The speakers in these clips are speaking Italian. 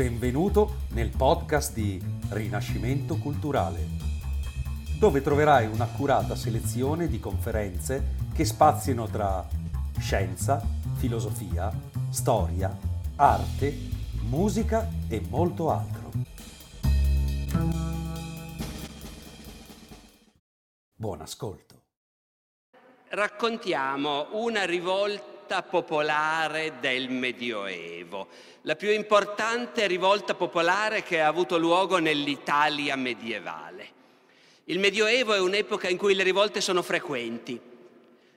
Benvenuto nel podcast di Rinascimento Culturale, dove troverai un'accurata selezione di conferenze che spaziano tra scienza, filosofia, storia, arte, musica e molto altro. Buon ascolto. Raccontiamo una rivolta popolare del Medioevo, la più importante rivolta popolare che ha avuto luogo nell'Italia medievale. Il Medioevo è un'epoca in cui le rivolte sono frequenti.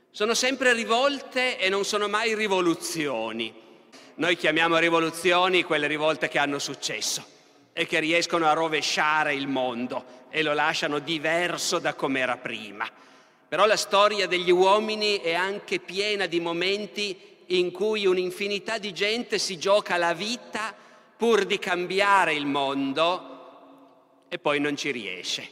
Sono sempre rivolte e non sono mai rivoluzioni. Noi chiamiamo rivoluzioni quelle rivolte che hanno successo e che riescono a rovesciare il mondo e lo lasciano diverso da come era prima. Però la storia degli uomini è anche piena di momenti in cui un'infinità di gente si gioca la vita pur di cambiare il mondo e poi non ci riesce.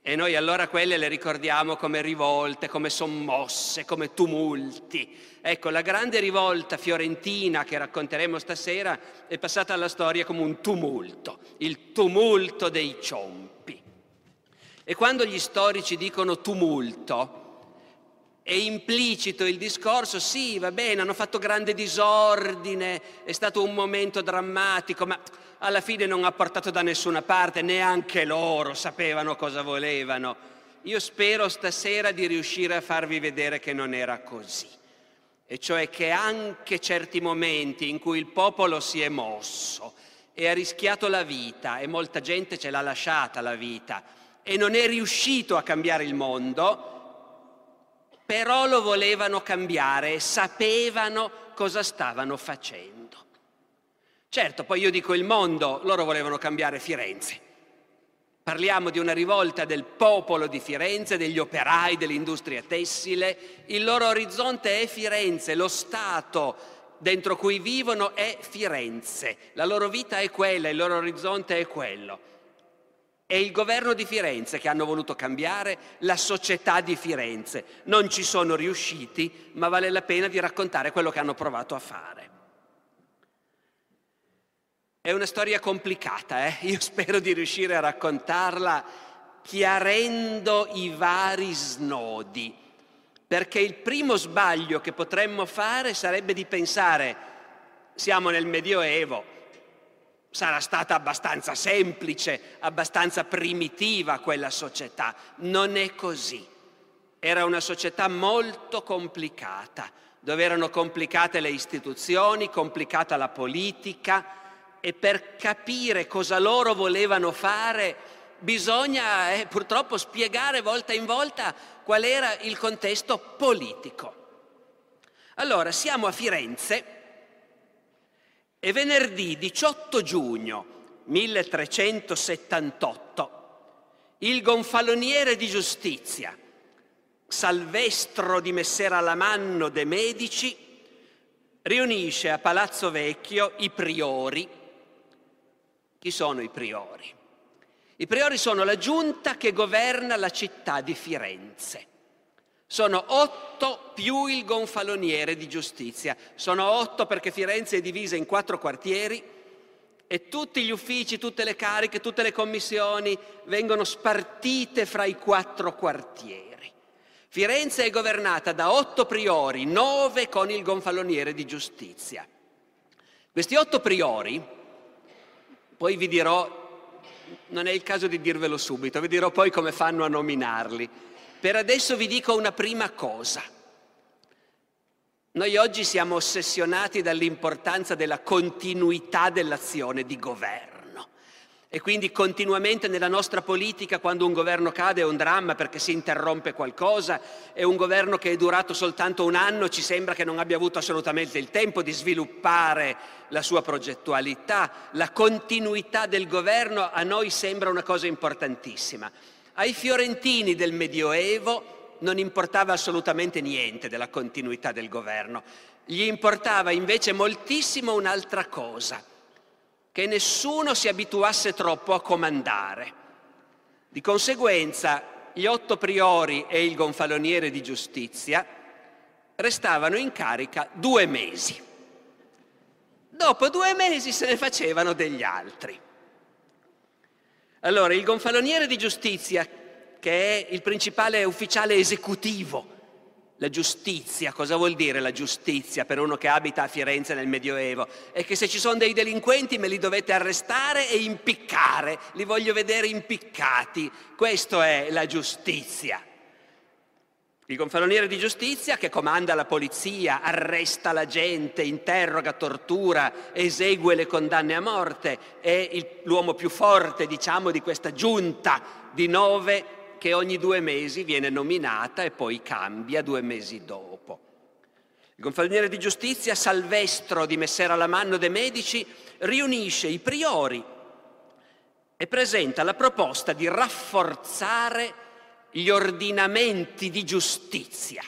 E noi allora quelle le ricordiamo come rivolte, come sommosse, come tumulti. Ecco, la grande rivolta fiorentina che racconteremo stasera è passata alla storia come un tumulto, il tumulto dei ciompi. E quando gli storici dicono tumulto, è implicito il discorso, sì, va bene, hanno fatto grande disordine, è stato un momento drammatico, ma alla fine non ha portato da nessuna parte, neanche loro sapevano cosa volevano. Io spero stasera di riuscire a farvi vedere che non era così, e cioè che anche certi momenti in cui il popolo si è mosso e ha rischiato la vita, e molta gente ce l'ha lasciata la vita, e non è riuscito a cambiare il mondo, però lo volevano cambiare sapevano cosa stavano facendo. Certo, poi io dico il mondo, loro volevano cambiare Firenze. Parliamo di una rivolta del popolo di Firenze, degli operai dell'industria tessile. Il loro orizzonte è Firenze, lo Stato dentro cui vivono è Firenze. La loro vita è quella, il loro orizzonte è quello. È il governo di Firenze che hanno voluto cambiare la società di Firenze. Non ci sono riusciti, ma vale la pena di raccontare quello che hanno provato a fare. È una storia complicata, eh? io spero di riuscire a raccontarla chiarendo i vari snodi, perché il primo sbaglio che potremmo fare sarebbe di pensare siamo nel Medioevo, sarà stata abbastanza semplice, abbastanza primitiva quella società. Non è così. Era una società molto complicata, dove erano complicate le istituzioni, complicata la politica e per capire cosa loro volevano fare bisogna eh, purtroppo spiegare volta in volta qual era il contesto politico. Allora, siamo a Firenze e venerdì 18 giugno 1378 il gonfaloniere di giustizia, Salvestro di Messera Lamanno de Medici, riunisce a Palazzo Vecchio i priori. Chi sono i priori? I priori sono la giunta che governa la città di Firenze. Sono otto più il gonfaloniere di giustizia. Sono otto perché Firenze è divisa in quattro quartieri e tutti gli uffici, tutte le cariche, tutte le commissioni vengono spartite fra i quattro quartieri. Firenze è governata da otto priori, nove con il gonfaloniere di giustizia. Questi otto priori, poi vi dirò, non è il caso di dirvelo subito, vi dirò poi come fanno a nominarli per adesso vi dico una prima cosa. Noi oggi siamo ossessionati dall'importanza della continuità dell'azione di governo. E quindi continuamente nella nostra politica, quando un governo cade, è un dramma perché si interrompe qualcosa, e un governo che è durato soltanto un anno ci sembra che non abbia avuto assolutamente il tempo di sviluppare la sua progettualità. La continuità del governo a noi sembra una cosa importantissima. Ai fiorentini del Medioevo non importava assolutamente niente della continuità del governo, gli importava invece moltissimo un'altra cosa, che nessuno si abituasse troppo a comandare. Di conseguenza gli otto priori e il gonfaloniere di giustizia restavano in carica due mesi. Dopo due mesi se ne facevano degli altri. Allora, il gonfaloniere di giustizia, che è il principale ufficiale esecutivo la giustizia, cosa vuol dire la giustizia per uno che abita a Firenze nel Medioevo? È che se ci sono dei delinquenti me li dovete arrestare e impiccare, li voglio vedere impiccati. Questo è la giustizia. Il gonfaloniere di giustizia che comanda la polizia, arresta la gente, interroga, tortura, esegue le condanne a morte, è l'uomo più forte, diciamo, di questa giunta di nove che ogni due mesi viene nominata e poi cambia due mesi dopo. Il gonfaloniere di giustizia Salvestro di Messera Lamanno de' Medici riunisce i priori e presenta la proposta di rafforzare gli ordinamenti di giustizia,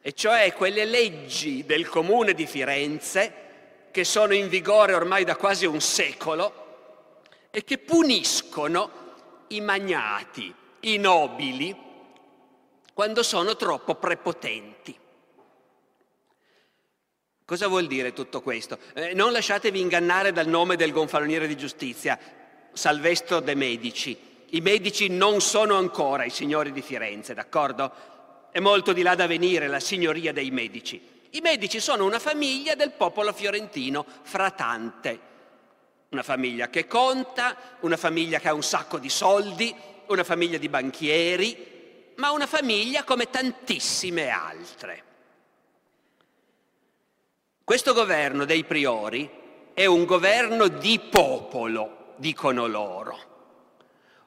e cioè quelle leggi del comune di Firenze che sono in vigore ormai da quasi un secolo e che puniscono i magnati, i nobili quando sono troppo prepotenti. Cosa vuol dire tutto questo? Eh, non lasciatevi ingannare dal nome del gonfaloniere di giustizia, Salvestro de' Medici. I medici non sono ancora i signori di Firenze, d'accordo? È molto di là da venire la signoria dei medici. I medici sono una famiglia del popolo fiorentino, fratante. Una famiglia che conta, una famiglia che ha un sacco di soldi, una famiglia di banchieri, ma una famiglia come tantissime altre. Questo governo dei priori è un governo di popolo, dicono loro.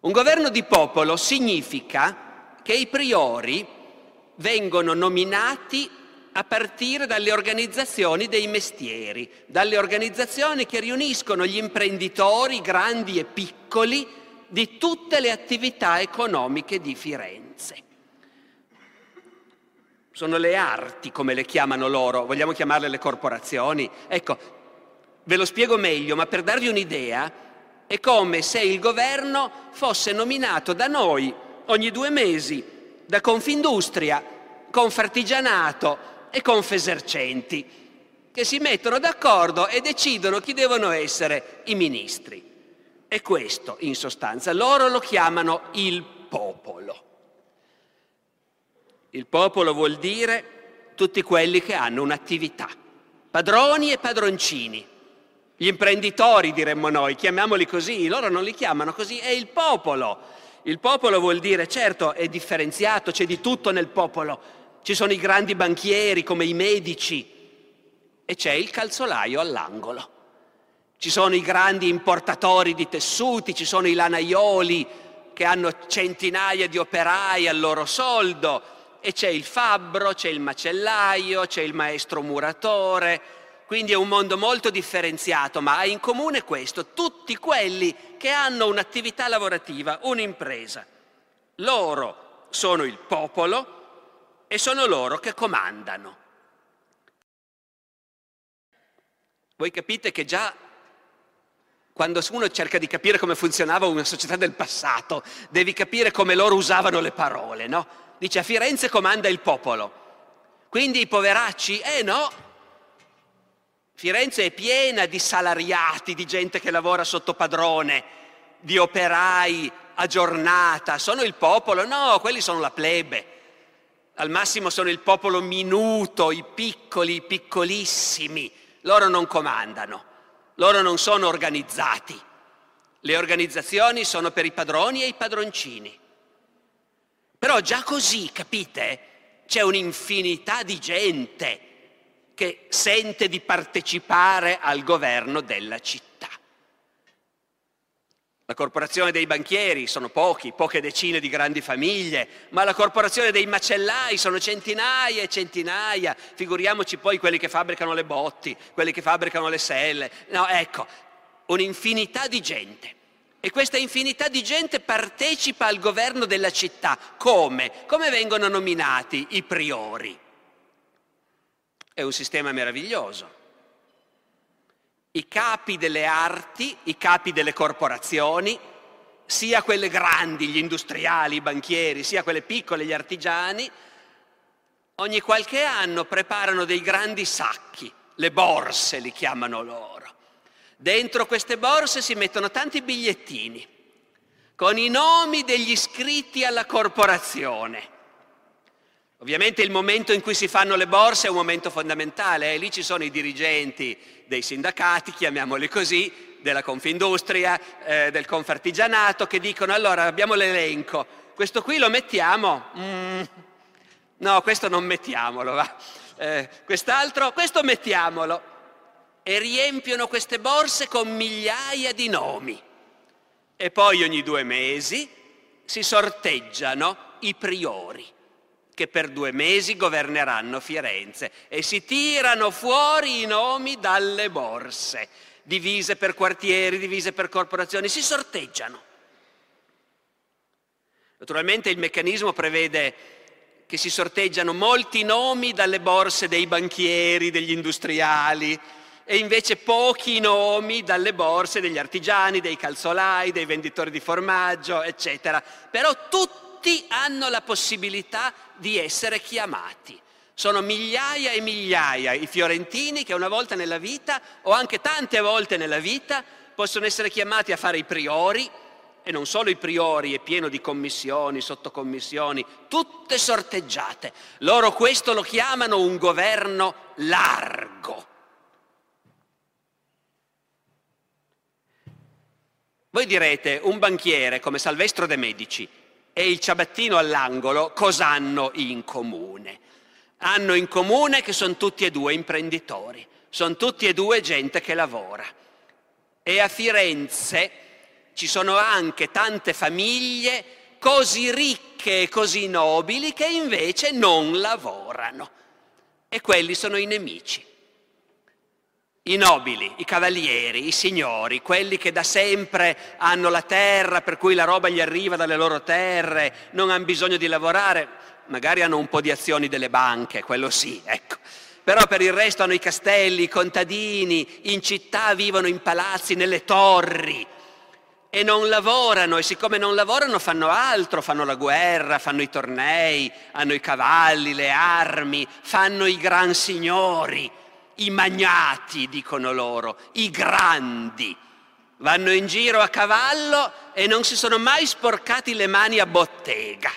Un governo di popolo significa che i priori vengono nominati a partire dalle organizzazioni dei mestieri, dalle organizzazioni che riuniscono gli imprenditori grandi e piccoli di tutte le attività economiche di Firenze. Sono le arti, come le chiamano loro, vogliamo chiamarle le corporazioni? Ecco, ve lo spiego meglio, ma per darvi un'idea, è come se il governo fosse nominato da noi ogni due mesi da Confindustria, Confartigianato e Confesercenti, che si mettono d'accordo e decidono chi devono essere i ministri. È questo, in sostanza. Loro lo chiamano il popolo. Il popolo vuol dire tutti quelli che hanno un'attività, padroni e padroncini. Gli imprenditori, diremmo noi, chiamiamoli così, loro non li chiamano così, è il popolo. Il popolo vuol dire, certo, è differenziato, c'è di tutto nel popolo. Ci sono i grandi banchieri come i medici e c'è il calzolaio all'angolo. Ci sono i grandi importatori di tessuti, ci sono i lanaioli che hanno centinaia di operai al loro soldo e c'è il fabbro, c'è il macellaio, c'è il maestro muratore. Quindi è un mondo molto differenziato, ma ha in comune questo, tutti quelli che hanno un'attività lavorativa, un'impresa. Loro sono il popolo e sono loro che comandano. Voi capite che già quando uno cerca di capire come funzionava una società del passato, devi capire come loro usavano le parole, no? Dice a Firenze comanda il popolo. Quindi i poveracci? Eh no. Firenze è piena di salariati, di gente che lavora sotto padrone, di operai a giornata. Sono il popolo? No, quelli sono la plebe. Al massimo sono il popolo minuto, i piccoli, i piccolissimi. Loro non comandano. Loro non sono organizzati. Le organizzazioni sono per i padroni e i padroncini. Però già così, capite, c'è un'infinità di gente che sente di partecipare al governo della città. La corporazione dei banchieri sono pochi, poche decine di grandi famiglie, ma la corporazione dei macellai sono centinaia e centinaia, figuriamoci poi quelli che fabbricano le botti, quelli che fabbricano le selle. No, ecco, un'infinità di gente. E questa infinità di gente partecipa al governo della città. Come? Come vengono nominati i priori? È un sistema meraviglioso i capi delle arti, i capi delle corporazioni, sia quelle grandi, gli industriali, i banchieri, sia quelle piccole, gli artigiani, ogni qualche anno preparano dei grandi sacchi, le borse li chiamano loro. Dentro queste borse si mettono tanti bigliettini con i nomi degli iscritti alla corporazione. Ovviamente il momento in cui si fanno le borse è un momento fondamentale, eh? lì ci sono i dirigenti dei sindacati, chiamiamoli così, della Confindustria, eh, del Confartigianato, che dicono allora abbiamo l'elenco, questo qui lo mettiamo? Mm, no, questo non mettiamolo, va. Eh, quest'altro, questo mettiamolo. E riempiono queste borse con migliaia di nomi. E poi ogni due mesi si sorteggiano i priori che per due mesi governeranno Firenze e si tirano fuori i nomi dalle borse, divise per quartieri, divise per corporazioni, si sorteggiano. Naturalmente il meccanismo prevede che si sorteggiano molti nomi dalle borse dei banchieri, degli industriali, e invece pochi nomi dalle borse degli artigiani, dei calzolai, dei venditori di formaggio, eccetera. Però tutti hanno la possibilità di essere chiamati. Sono migliaia e migliaia i fiorentini che una volta nella vita, o anche tante volte nella vita, possono essere chiamati a fare i priori, e non solo i priori, è pieno di commissioni, sottocommissioni, tutte sorteggiate. Loro questo lo chiamano un governo largo. Voi direte, un banchiere come Salvestro De Medici e il ciabattino all'angolo cosa hanno in comune? Hanno in comune che sono tutti e due imprenditori, sono tutti e due gente che lavora. E a Firenze ci sono anche tante famiglie così ricche e così nobili che invece non lavorano. E quelli sono i nemici i nobili, i cavalieri, i signori, quelli che da sempre hanno la terra, per cui la roba gli arriva dalle loro terre, non hanno bisogno di lavorare, magari hanno un po' di azioni delle banche, quello sì, ecco. Però per il resto hanno i castelli, i contadini, in città vivono in palazzi, nelle torri e non lavorano e siccome non lavorano fanno altro, fanno la guerra, fanno i tornei, hanno i cavalli, le armi, fanno i gran signori i magnati, dicono loro, i grandi. Vanno in giro a cavallo e non si sono mai sporcati le mani a bottega.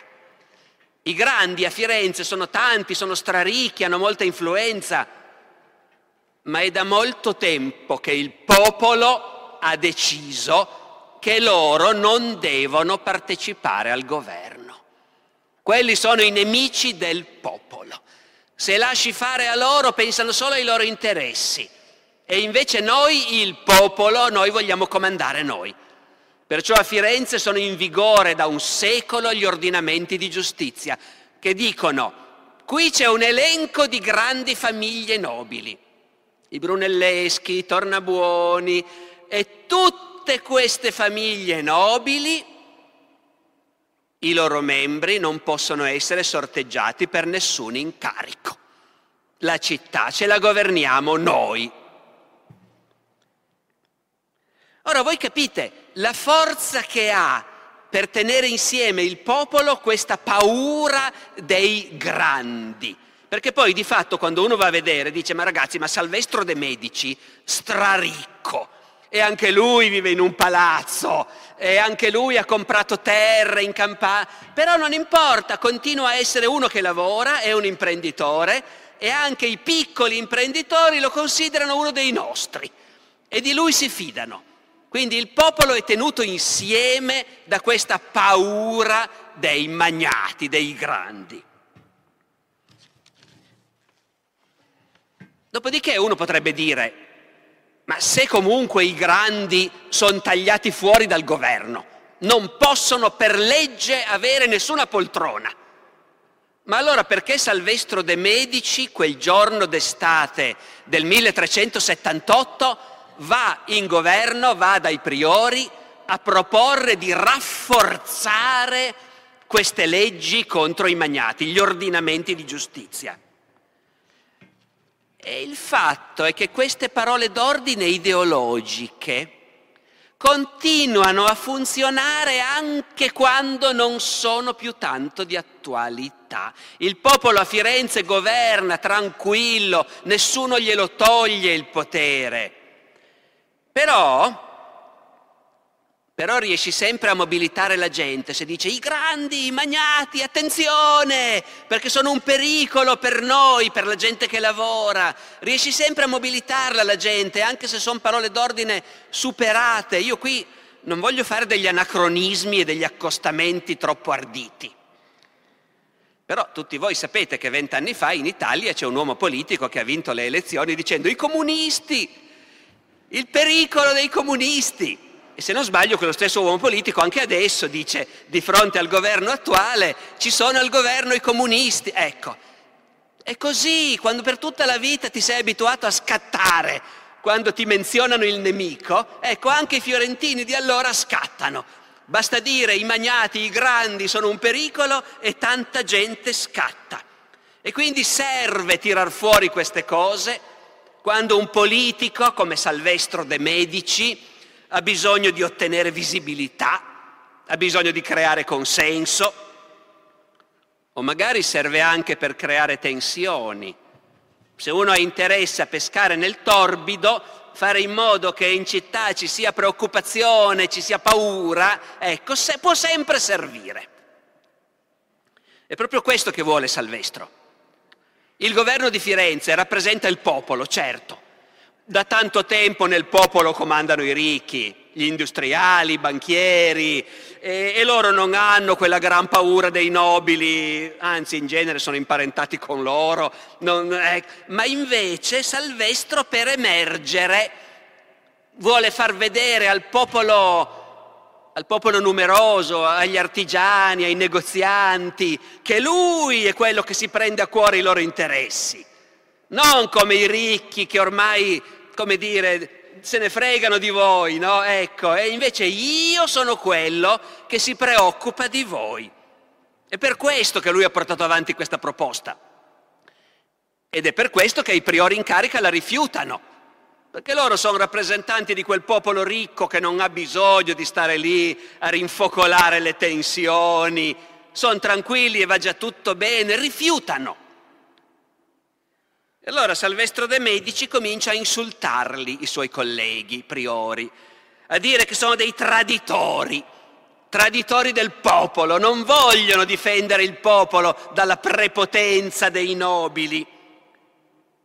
I grandi a Firenze sono tanti, sono straricchi, hanno molta influenza, ma è da molto tempo che il popolo ha deciso che loro non devono partecipare al governo. Quelli sono i nemici del popolo. Se lasci fare a loro pensano solo ai loro interessi e invece noi, il popolo, noi vogliamo comandare noi. Perciò a Firenze sono in vigore da un secolo gli ordinamenti di giustizia che dicono qui c'è un elenco di grandi famiglie nobili, i Brunelleschi, i Tornabuoni e tutte queste famiglie nobili i loro membri non possono essere sorteggiati per nessun incarico. La città ce la governiamo noi. Ora voi capite la forza che ha per tenere insieme il popolo questa paura dei grandi. Perché poi di fatto quando uno va a vedere dice ma ragazzi ma Salvestro de Medici, straricco, e anche lui vive in un palazzo e anche lui ha comprato terre in campagna, però non importa, continua a essere uno che lavora, è un imprenditore e anche i piccoli imprenditori lo considerano uno dei nostri e di lui si fidano. Quindi il popolo è tenuto insieme da questa paura dei magnati, dei grandi. Dopodiché uno potrebbe dire, ma se comunque i grandi sono tagliati fuori dal governo, non possono per legge avere nessuna poltrona. Ma allora perché Salvestro de' Medici, quel giorno d'estate del 1378, va in governo, va dai priori a proporre di rafforzare queste leggi contro i magnati, gli ordinamenti di giustizia? E il fatto è che queste parole d'ordine ideologiche continuano a funzionare anche quando non sono più tanto di attualità. Il popolo a Firenze governa tranquillo, nessuno glielo toglie il potere. Però però riesci sempre a mobilitare la gente se dice i grandi, i magnati, attenzione, perché sono un pericolo per noi, per la gente che lavora. Riesci sempre a mobilitarla la gente, anche se sono parole d'ordine superate. Io qui non voglio fare degli anacronismi e degli accostamenti troppo arditi. Però tutti voi sapete che vent'anni fa in Italia c'è un uomo politico che ha vinto le elezioni dicendo i comunisti, il pericolo dei comunisti. E se non sbaglio, quello stesso uomo politico anche adesso dice di fronte al governo attuale ci sono al governo i comunisti. Ecco, è così, quando per tutta la vita ti sei abituato a scattare quando ti menzionano il nemico, ecco, anche i fiorentini di allora scattano. Basta dire i magnati, i grandi sono un pericolo e tanta gente scatta. E quindi serve tirar fuori queste cose quando un politico come Salvestro De Medici ha bisogno di ottenere visibilità, ha bisogno di creare consenso, o magari serve anche per creare tensioni. Se uno ha interesse a pescare nel torbido, fare in modo che in città ci sia preoccupazione, ci sia paura, ecco, se, può sempre servire. È proprio questo che vuole Salvestro. Il governo di Firenze rappresenta il popolo, certo, da tanto tempo nel popolo comandano i ricchi, gli industriali, i banchieri, e, e, loro non hanno quella gran paura dei nobili, anzi in genere sono imparentati con loro, non, eh, ma invece Salvestro per emergere vuole far vedere al popolo, al popolo numeroso, agli artigiani, ai negozianti, che lui è quello che si prende a cuore i loro interessi, non come i ricchi che ormai come dire, se ne fregano di voi, no? Ecco, e invece io sono quello che si preoccupa di voi. È per questo che lui ha portato avanti questa proposta. Ed è per questo che i priori in carica la rifiutano, perché loro sono rappresentanti di quel popolo ricco che non ha bisogno di stare lì a rinfocolare le tensioni, sono tranquilli e va già tutto bene, rifiutano. E allora Salvestro De Medici comincia a insultarli, i suoi colleghi priori, a dire che sono dei traditori, traditori del popolo, non vogliono difendere il popolo dalla prepotenza dei nobili.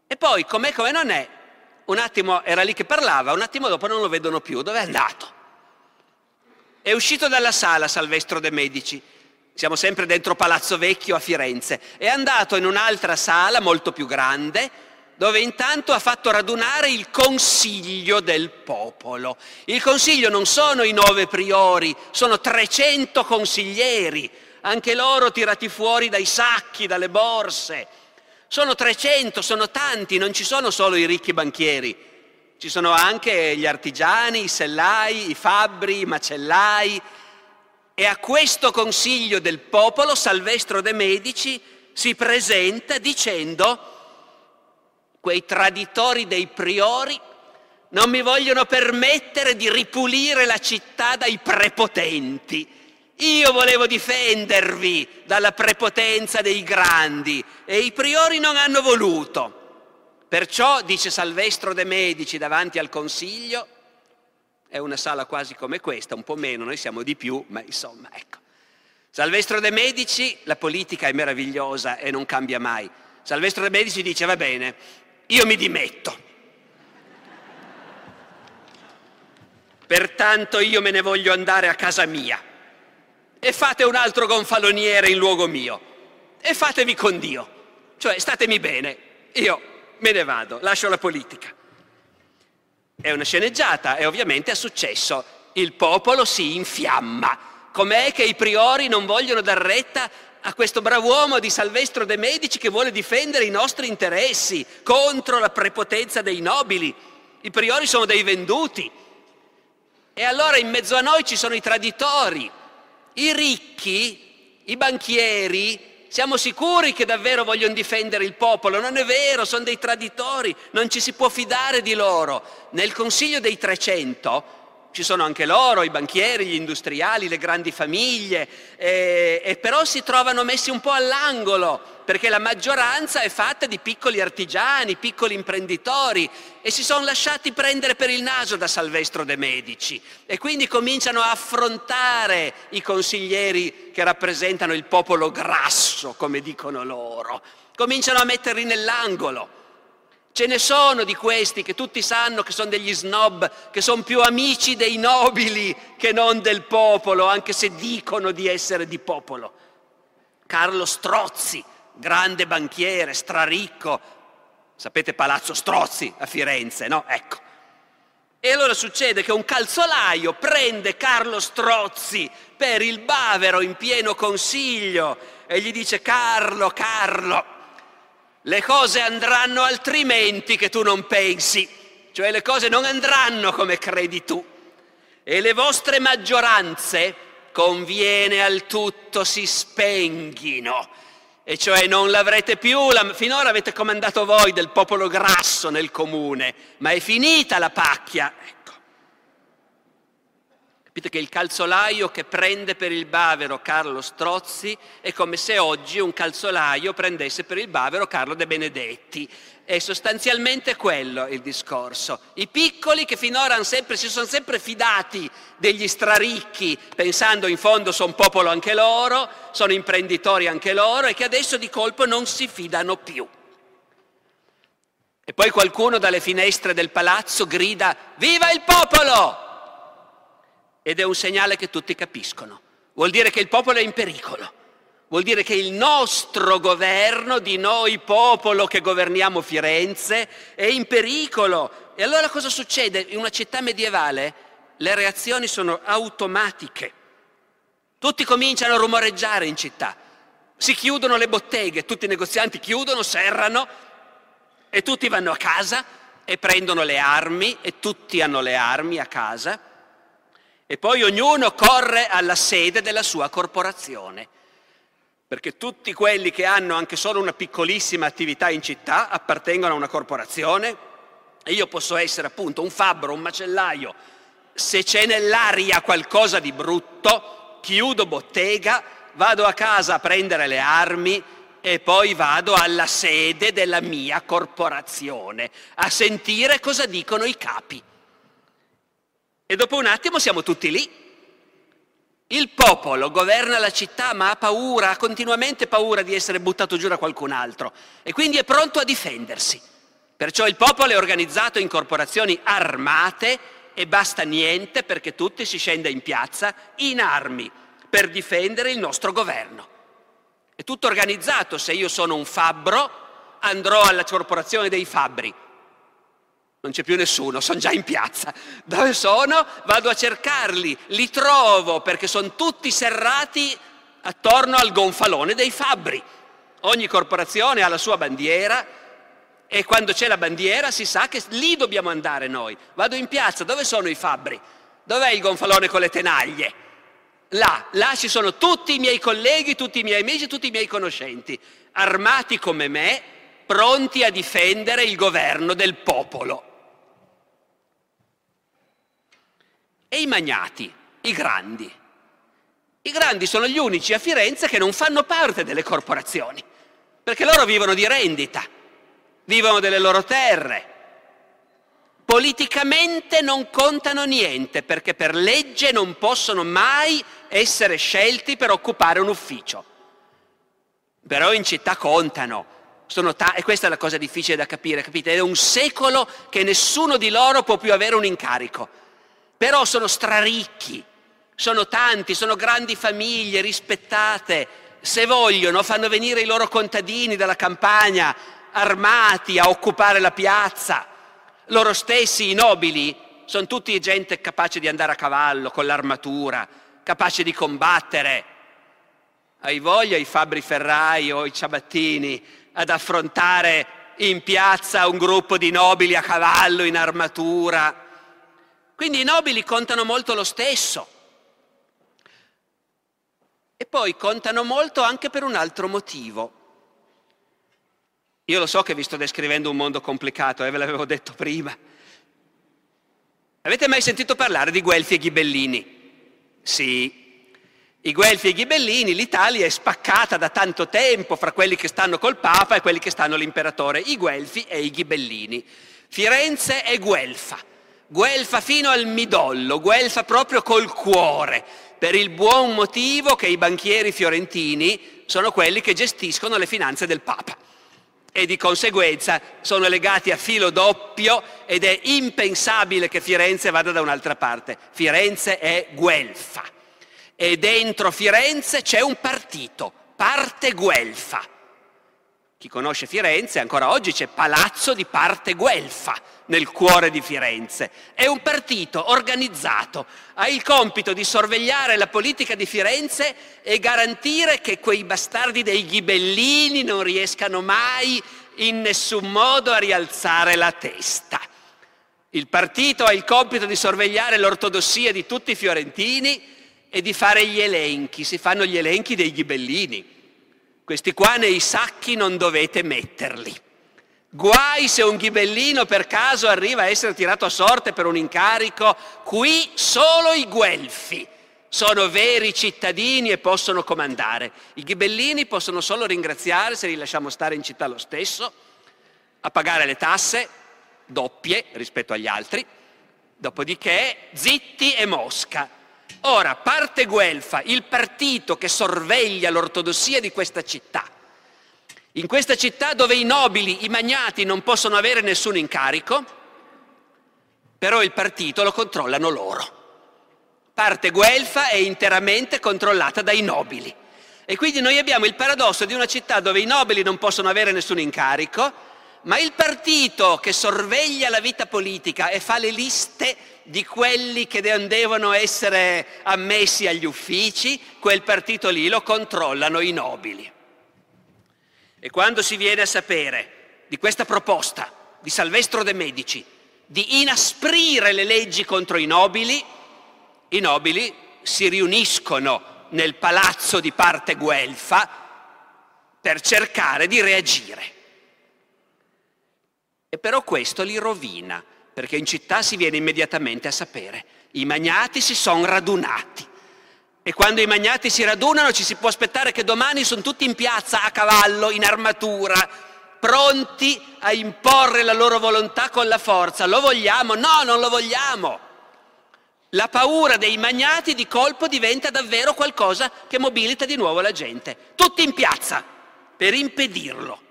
E poi, com'è come non è, un attimo era lì che parlava, un attimo dopo non lo vedono più, dove è andato? È uscito dalla sala Salvestro De Medici, siamo sempre dentro Palazzo Vecchio a Firenze, è andato in un'altra sala molto più grande, dove intanto ha fatto radunare il consiglio del popolo. Il consiglio non sono i nove priori, sono 300 consiglieri, anche loro tirati fuori dai sacchi, dalle borse. Sono 300, sono tanti, non ci sono solo i ricchi banchieri, ci sono anche gli artigiani, i sellai, i fabbri, i macellai, e a questo consiglio del popolo Salvestro de' Medici si presenta dicendo quei traditori dei priori non mi vogliono permettere di ripulire la città dai prepotenti. Io volevo difendervi dalla prepotenza dei grandi e i priori non hanno voluto. Perciò, dice Salvestro de' Medici davanti al consiglio, è una sala quasi come questa, un po' meno, noi siamo di più, ma insomma, ecco. Salvestro De Medici, la politica è meravigliosa e non cambia mai. Salvestro De Medici dice, va bene, io mi dimetto. Pertanto io me ne voglio andare a casa mia. E fate un altro gonfaloniere in luogo mio. E fatevi con Dio. Cioè, statemi bene. Io me ne vado, lascio la politica. È una sceneggiata e ovviamente è successo. Il popolo si infiamma. Com'è che i priori non vogliono dar retta a questo brav'uomo di Salvestro de' Medici che vuole difendere i nostri interessi contro la prepotenza dei nobili? I priori sono dei venduti. E allora in mezzo a noi ci sono i traditori, i ricchi, i banchieri, siamo sicuri che davvero vogliono difendere il popolo? Non è vero, sono dei traditori, non ci si può fidare di loro. Nel Consiglio dei 300 ci sono anche loro, i banchieri, gli industriali, le grandi famiglie, e, e però si trovano messi un po' all'angolo, perché la maggioranza è fatta di piccoli artigiani, piccoli imprenditori e si sono lasciati prendere per il naso da Salvestro de' Medici e quindi cominciano a affrontare i consiglieri che rappresentano il popolo grasso, come dicono loro, cominciano a metterli nell'angolo. Ce ne sono di questi che tutti sanno che sono degli snob, che sono più amici dei nobili che non del popolo, anche se dicono di essere di popolo. Carlo Strozzi, grande banchiere, straricco, sapete Palazzo Strozzi a Firenze, no? Ecco. E allora succede che un calzolaio prende Carlo Strozzi per il bavero in pieno consiglio e gli dice Carlo, Carlo, le cose andranno altrimenti che tu non pensi, cioè le cose non andranno come credi tu. E le vostre maggioranze conviene al tutto si spenghino, e cioè non l'avrete più, la, finora avete comandato voi del popolo grasso nel comune, ma è finita la pacchia. Capite che il calzolaio che prende per il bavero Carlo Strozzi è come se oggi un calzolaio prendesse per il bavero Carlo De Benedetti. È sostanzialmente quello il discorso. I piccoli che finora sempre, si sono sempre fidati degli straricchi, pensando in fondo sono popolo anche loro, sono imprenditori anche loro, e che adesso di colpo non si fidano più. E poi qualcuno dalle finestre del palazzo grida Viva il popolo! ed è un segnale che tutti capiscono. Vuol dire che il popolo è in pericolo. Vuol dire che il nostro governo, di noi popolo che governiamo Firenze, è in pericolo. E allora cosa succede? In una città medievale le reazioni sono automatiche. Tutti cominciano a rumoreggiare in città. Si chiudono le botteghe, tutti i negozianti chiudono, serrano e tutti vanno a casa e prendono le armi e tutti hanno le armi a casa e poi ognuno corre alla sede della sua corporazione, perché tutti quelli che hanno anche solo una piccolissima attività in città appartengono a una corporazione e io posso essere appunto un fabbro, un macellaio. Se c'è nell'aria qualcosa di brutto, chiudo bottega, vado a casa a prendere le armi e poi vado alla sede della mia corporazione a sentire cosa dicono i capi. E dopo un attimo siamo tutti lì. Il popolo governa la città ma ha paura, ha continuamente paura di essere buttato giù da qualcun altro e quindi è pronto a difendersi. Perciò il popolo è organizzato in corporazioni armate e basta niente perché tutti si scenda in piazza in armi per difendere il nostro governo. È tutto organizzato, se io sono un fabbro andrò alla corporazione dei fabbri, non c'è più nessuno, sono già in piazza. Dove sono? Vado a cercarli, li trovo perché sono tutti serrati attorno al gonfalone dei fabbri. Ogni corporazione ha la sua bandiera e quando c'è la bandiera si sa che lì dobbiamo andare noi. Vado in piazza, dove sono i fabbri? Dov'è il gonfalone con le tenaglie? Là, là ci sono tutti i miei colleghi, tutti i miei amici, tutti i miei conoscenti, armati come me, pronti a difendere il governo del popolo. E i magnati, i grandi. I grandi sono gli unici a Firenze che non fanno parte delle corporazioni, perché loro vivono di rendita, vivono delle loro terre. Politicamente non contano niente perché per legge non possono mai essere scelti per occupare un ufficio. Però in città contano. Ta- e questa è la cosa difficile da capire, capite? È un secolo che nessuno di loro può più avere un incarico però sono straricchi, sono tanti, sono grandi famiglie rispettate, se vogliono fanno venire i loro contadini dalla campagna armati a occupare la piazza, loro stessi, i nobili, sono tutti gente capace di andare a cavallo con l'armatura, capace di combattere. Hai voglia i fabbri ferrai o i ciabattini ad affrontare in piazza un gruppo di nobili a cavallo in armatura? Quindi i nobili contano molto lo stesso. E poi contano molto anche per un altro motivo. Io lo so che vi sto descrivendo un mondo complicato, eh, ve l'avevo detto prima. Avete mai sentito parlare di Guelfi e Ghibellini? Sì. I Guelfi e i Ghibellini, l'Italia è spaccata da tanto tempo fra quelli che stanno col Papa e quelli che stanno l'imperatore, i Guelfi e i Ghibellini. Firenze è Guelfa, Guelfa fino al midollo, Guelfa proprio col cuore, per il buon motivo che i banchieri fiorentini sono quelli che gestiscono le finanze del Papa e di conseguenza sono legati a filo doppio ed è impensabile che Firenze vada da un'altra parte. Firenze è Guelfa e dentro Firenze c'è un partito, parte Guelfa. Chi conosce Firenze, ancora oggi c'è Palazzo di Parte Guelfa nel cuore di Firenze. È un partito organizzato, ha il compito di sorvegliare la politica di Firenze e garantire che quei bastardi dei ghibellini non riescano mai in nessun modo a rialzare la testa. Il partito ha il compito di sorvegliare l'ortodossia di tutti i fiorentini e di fare gli elenchi, si fanno gli elenchi dei ghibellini questi qua nei sacchi non dovete metterli. Guai se un ghibellino per caso arriva a essere tirato a sorte per un incarico, qui solo i guelfi sono veri cittadini e possono comandare. I ghibellini possono solo ringraziare se li lasciamo stare in città lo stesso, a pagare le tasse doppie rispetto agli altri, dopodiché zitti e mosca. Ora, parte Guelfa, il partito che sorveglia l'ortodossia di questa città, in questa città dove i nobili, i magnati non possono avere nessun incarico, però il partito lo controllano loro. Parte Guelfa è interamente controllata dai nobili. E quindi noi abbiamo il paradosso di una città dove i nobili non possono avere nessun incarico, ma il partito che sorveglia la vita politica e fa le liste di quelli che devono essere ammessi agli uffici, quel partito lì lo controllano i nobili. E quando si viene a sapere di questa proposta di Salvestro de' Medici di inasprire le leggi contro i nobili, i nobili si riuniscono nel palazzo di parte Guelfa per cercare di reagire. E però questo li rovina, perché in città si viene immediatamente a sapere. I magnati si sono radunati. E quando i magnati si radunano ci si può aspettare che domani sono tutti in piazza a cavallo, in armatura, pronti a imporre la loro volontà con la forza. Lo vogliamo? No, non lo vogliamo. La paura dei magnati di colpo diventa davvero qualcosa che mobilita di nuovo la gente. Tutti in piazza per impedirlo.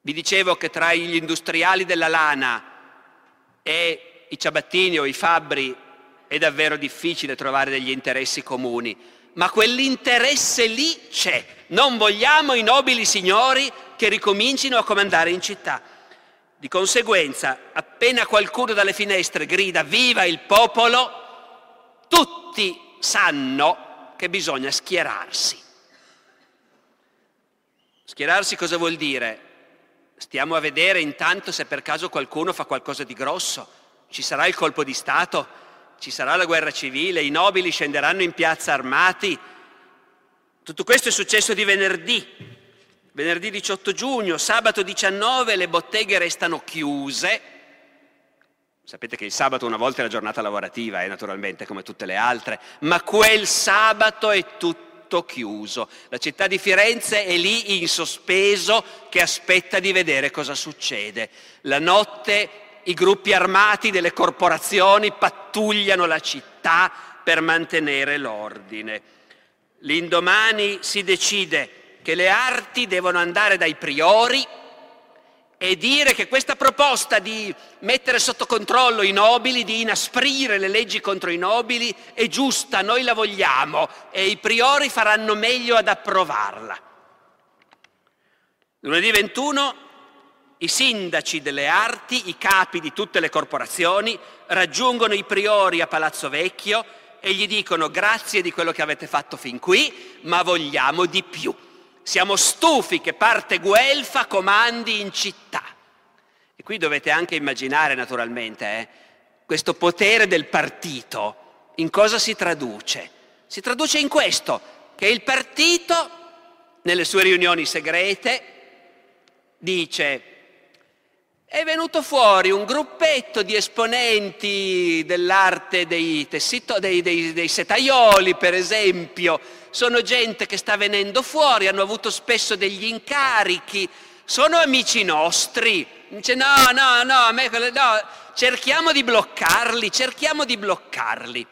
Vi dicevo che tra gli industriali della lana e i ciabattini o i fabbri è davvero difficile trovare degli interessi comuni, ma quell'interesse lì c'è. Non vogliamo i nobili signori che ricomincino a comandare in città. Di conseguenza, appena qualcuno dalle finestre grida viva il popolo, tutti sanno che bisogna schierarsi. Schierarsi cosa vuol dire? Stiamo a vedere intanto se per caso qualcuno fa qualcosa di grosso. Ci sarà il colpo di Stato, ci sarà la guerra civile, i nobili scenderanno in piazza armati. Tutto questo è successo di venerdì. Venerdì 18 giugno, sabato 19 le botteghe restano chiuse. Sapete che il sabato una volta è la giornata lavorativa, eh, naturalmente, come tutte le altre, ma quel sabato è tutto chiuso. La città di Firenze è lì in sospeso che aspetta di vedere cosa succede. La notte i gruppi armati delle corporazioni pattugliano la città per mantenere l'ordine. L'indomani si decide che le arti devono andare dai priori e dire che questa proposta di mettere sotto controllo i nobili, di inasprire le leggi contro i nobili, è giusta, noi la vogliamo e i priori faranno meglio ad approvarla. Lunedì 21 i sindaci delle arti, i capi di tutte le corporazioni, raggiungono i priori a Palazzo Vecchio e gli dicono grazie di quello che avete fatto fin qui, ma vogliamo di più. Siamo stufi che parte Guelfa comandi in città. E qui dovete anche immaginare naturalmente eh, questo potere del partito in cosa si traduce. Si traduce in questo, che il partito nelle sue riunioni segrete dice è venuto fuori un gruppetto di esponenti dell'arte dei, tessito, dei, dei, dei setaioli, per esempio. Sono gente che sta venendo fuori, hanno avuto spesso degli incarichi, sono amici nostri. Dice no, no, no, a me, no, cerchiamo di bloccarli, cerchiamo di bloccarli.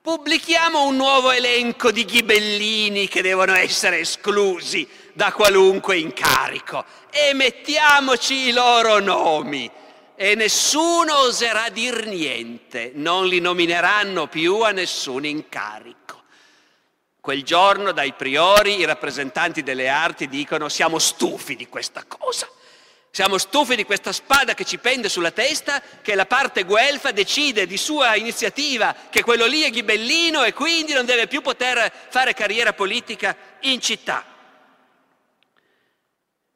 Pubblichiamo un nuovo elenco di ghibellini che devono essere esclusi da qualunque incarico e mettiamoci i loro nomi e nessuno oserà dir niente, non li nomineranno più a nessun incarico. Quel giorno dai priori i rappresentanti delle arti dicono siamo stufi di questa cosa. Siamo stufi di questa spada che ci pende sulla testa, che la parte guelfa decide di sua iniziativa che quello lì è ghibellino e quindi non deve più poter fare carriera politica in città.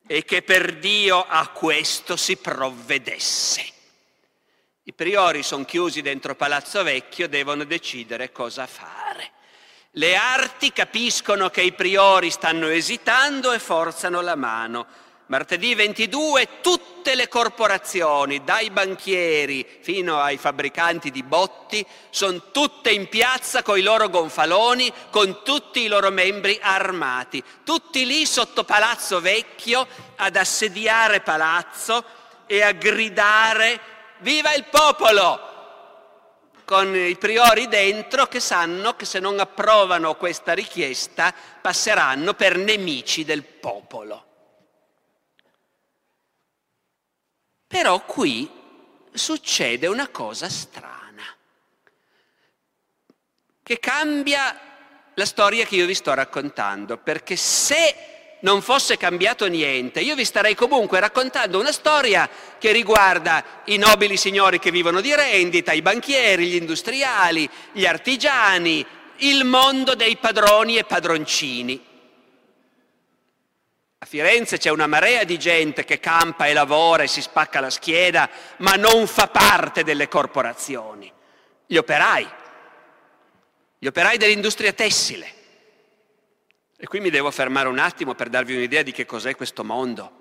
E che per Dio a questo si provvedesse. I priori sono chiusi dentro Palazzo Vecchio, devono decidere cosa fare. Le arti capiscono che i priori stanno esitando e forzano la mano Martedì 22 tutte le corporazioni, dai banchieri fino ai fabbricanti di botti, sono tutte in piazza con i loro gonfaloni, con tutti i loro membri armati, tutti lì sotto Palazzo Vecchio ad assediare Palazzo e a gridare Viva il popolo! con i priori dentro che sanno che se non approvano questa richiesta passeranno per nemici del popolo. Però qui succede una cosa strana, che cambia la storia che io vi sto raccontando, perché se non fosse cambiato niente, io vi starei comunque raccontando una storia che riguarda i nobili signori che vivono di rendita, i banchieri, gli industriali, gli artigiani, il mondo dei padroni e padroncini. Firenze c'è una marea di gente che campa e lavora e si spacca la schiena, ma non fa parte delle corporazioni. Gli operai, gli operai dell'industria tessile. E qui mi devo fermare un attimo per darvi un'idea di che cos'è questo mondo.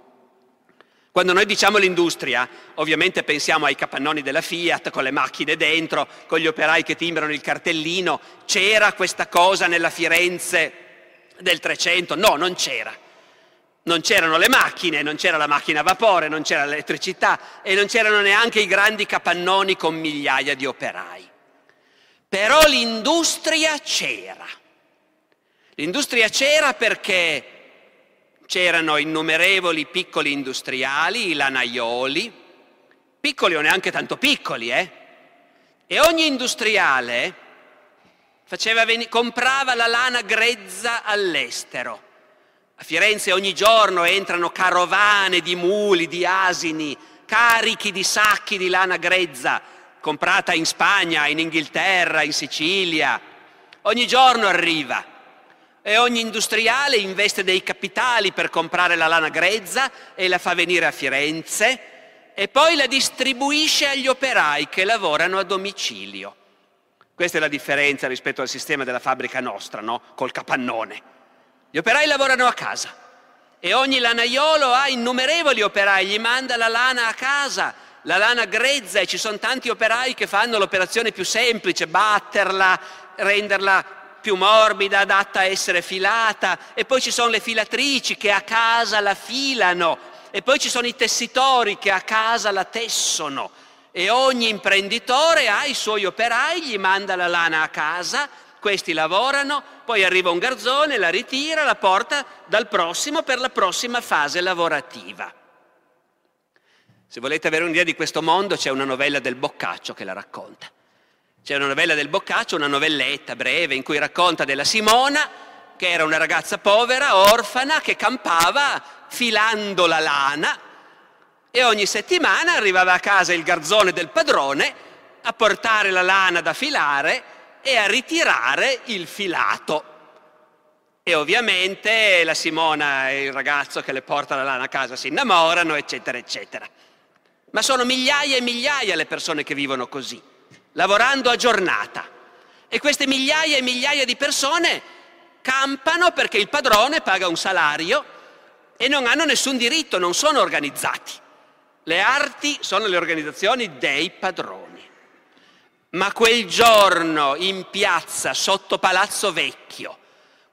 Quando noi diciamo l'industria, ovviamente pensiamo ai capannoni della Fiat con le macchine dentro, con gli operai che timbrano il cartellino. C'era questa cosa nella Firenze del 300? No, non c'era. Non c'erano le macchine, non c'era la macchina a vapore, non c'era l'elettricità e non c'erano neanche i grandi capannoni con migliaia di operai. Però l'industria c'era. L'industria c'era perché c'erano innumerevoli piccoli industriali, i lanaioli, piccoli o neanche tanto piccoli, eh? E ogni industriale ven- comprava la lana grezza all'estero a Firenze ogni giorno entrano carovane di muli, di asini, carichi di sacchi di lana grezza, comprata in Spagna, in Inghilterra, in Sicilia. Ogni giorno arriva e ogni industriale investe dei capitali per comprare la lana grezza e la fa venire a Firenze e poi la distribuisce agli operai che lavorano a domicilio. Questa è la differenza rispetto al sistema della fabbrica nostra, no? Col capannone. Gli operai lavorano a casa e ogni lanaiolo ha innumerevoli operai, gli manda la lana a casa, la lana grezza e ci sono tanti operai che fanno l'operazione più semplice, batterla, renderla più morbida, adatta a essere filata. E poi ci sono le filatrici che a casa la filano. E poi ci sono i tessitori che a casa la tessono. E ogni imprenditore ha i suoi operai, gli manda la lana a casa questi lavorano, poi arriva un garzone, la ritira, la porta dal prossimo per la prossima fase lavorativa. Se volete avere un'idea di questo mondo c'è una novella del Boccaccio che la racconta. C'è una novella del Boccaccio, una novelletta breve in cui racconta della Simona, che era una ragazza povera, orfana, che campava filando la lana e ogni settimana arrivava a casa il garzone del padrone a portare la lana da filare e a ritirare il filato. E ovviamente la Simona e il ragazzo che le porta la lana a casa si innamorano, eccetera, eccetera. Ma sono migliaia e migliaia le persone che vivono così, lavorando a giornata. E queste migliaia e migliaia di persone campano perché il padrone paga un salario e non hanno nessun diritto, non sono organizzati. Le arti sono le organizzazioni dei padroni. Ma quel giorno in piazza sotto Palazzo Vecchio,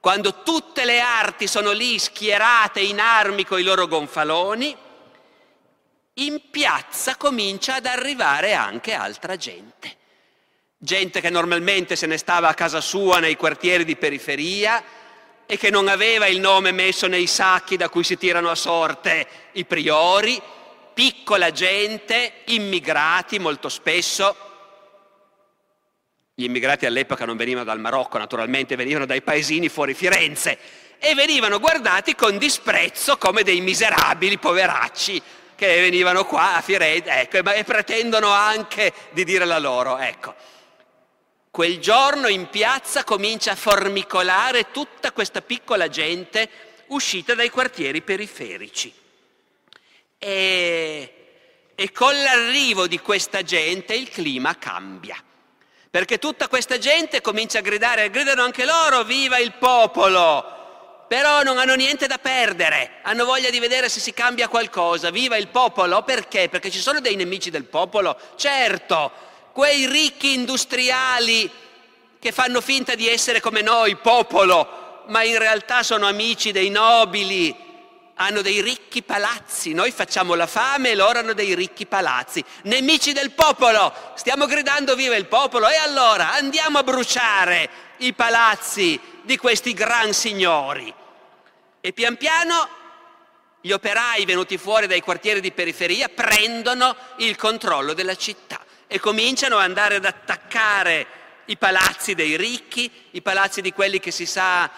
quando tutte le arti sono lì schierate in armi con i loro gonfaloni, in piazza comincia ad arrivare anche altra gente. Gente che normalmente se ne stava a casa sua nei quartieri di periferia e che non aveva il nome messo nei sacchi da cui si tirano a sorte i priori, piccola gente, immigrati molto spesso. Gli immigrati all'epoca non venivano dal Marocco, naturalmente venivano dai paesini fuori Firenze e venivano guardati con disprezzo come dei miserabili poveracci che venivano qua a Firenze ecco, e pretendono anche di dire la loro. Ecco. Quel giorno in piazza comincia a formicolare tutta questa piccola gente uscita dai quartieri periferici. E, e con l'arrivo di questa gente il clima cambia. Perché tutta questa gente comincia a gridare, gridano anche loro, viva il popolo! Però non hanno niente da perdere, hanno voglia di vedere se si cambia qualcosa. Viva il popolo! Perché? Perché ci sono dei nemici del popolo? Certo, quei ricchi industriali che fanno finta di essere come noi, popolo, ma in realtà sono amici dei nobili, hanno dei ricchi palazzi, noi facciamo la fame e loro hanno dei ricchi palazzi. Nemici del popolo, stiamo gridando viva il popolo e allora andiamo a bruciare i palazzi di questi gran signori. E pian piano gli operai venuti fuori dai quartieri di periferia prendono il controllo della città e cominciano ad andare ad attaccare i palazzi dei ricchi, i palazzi di quelli che si sa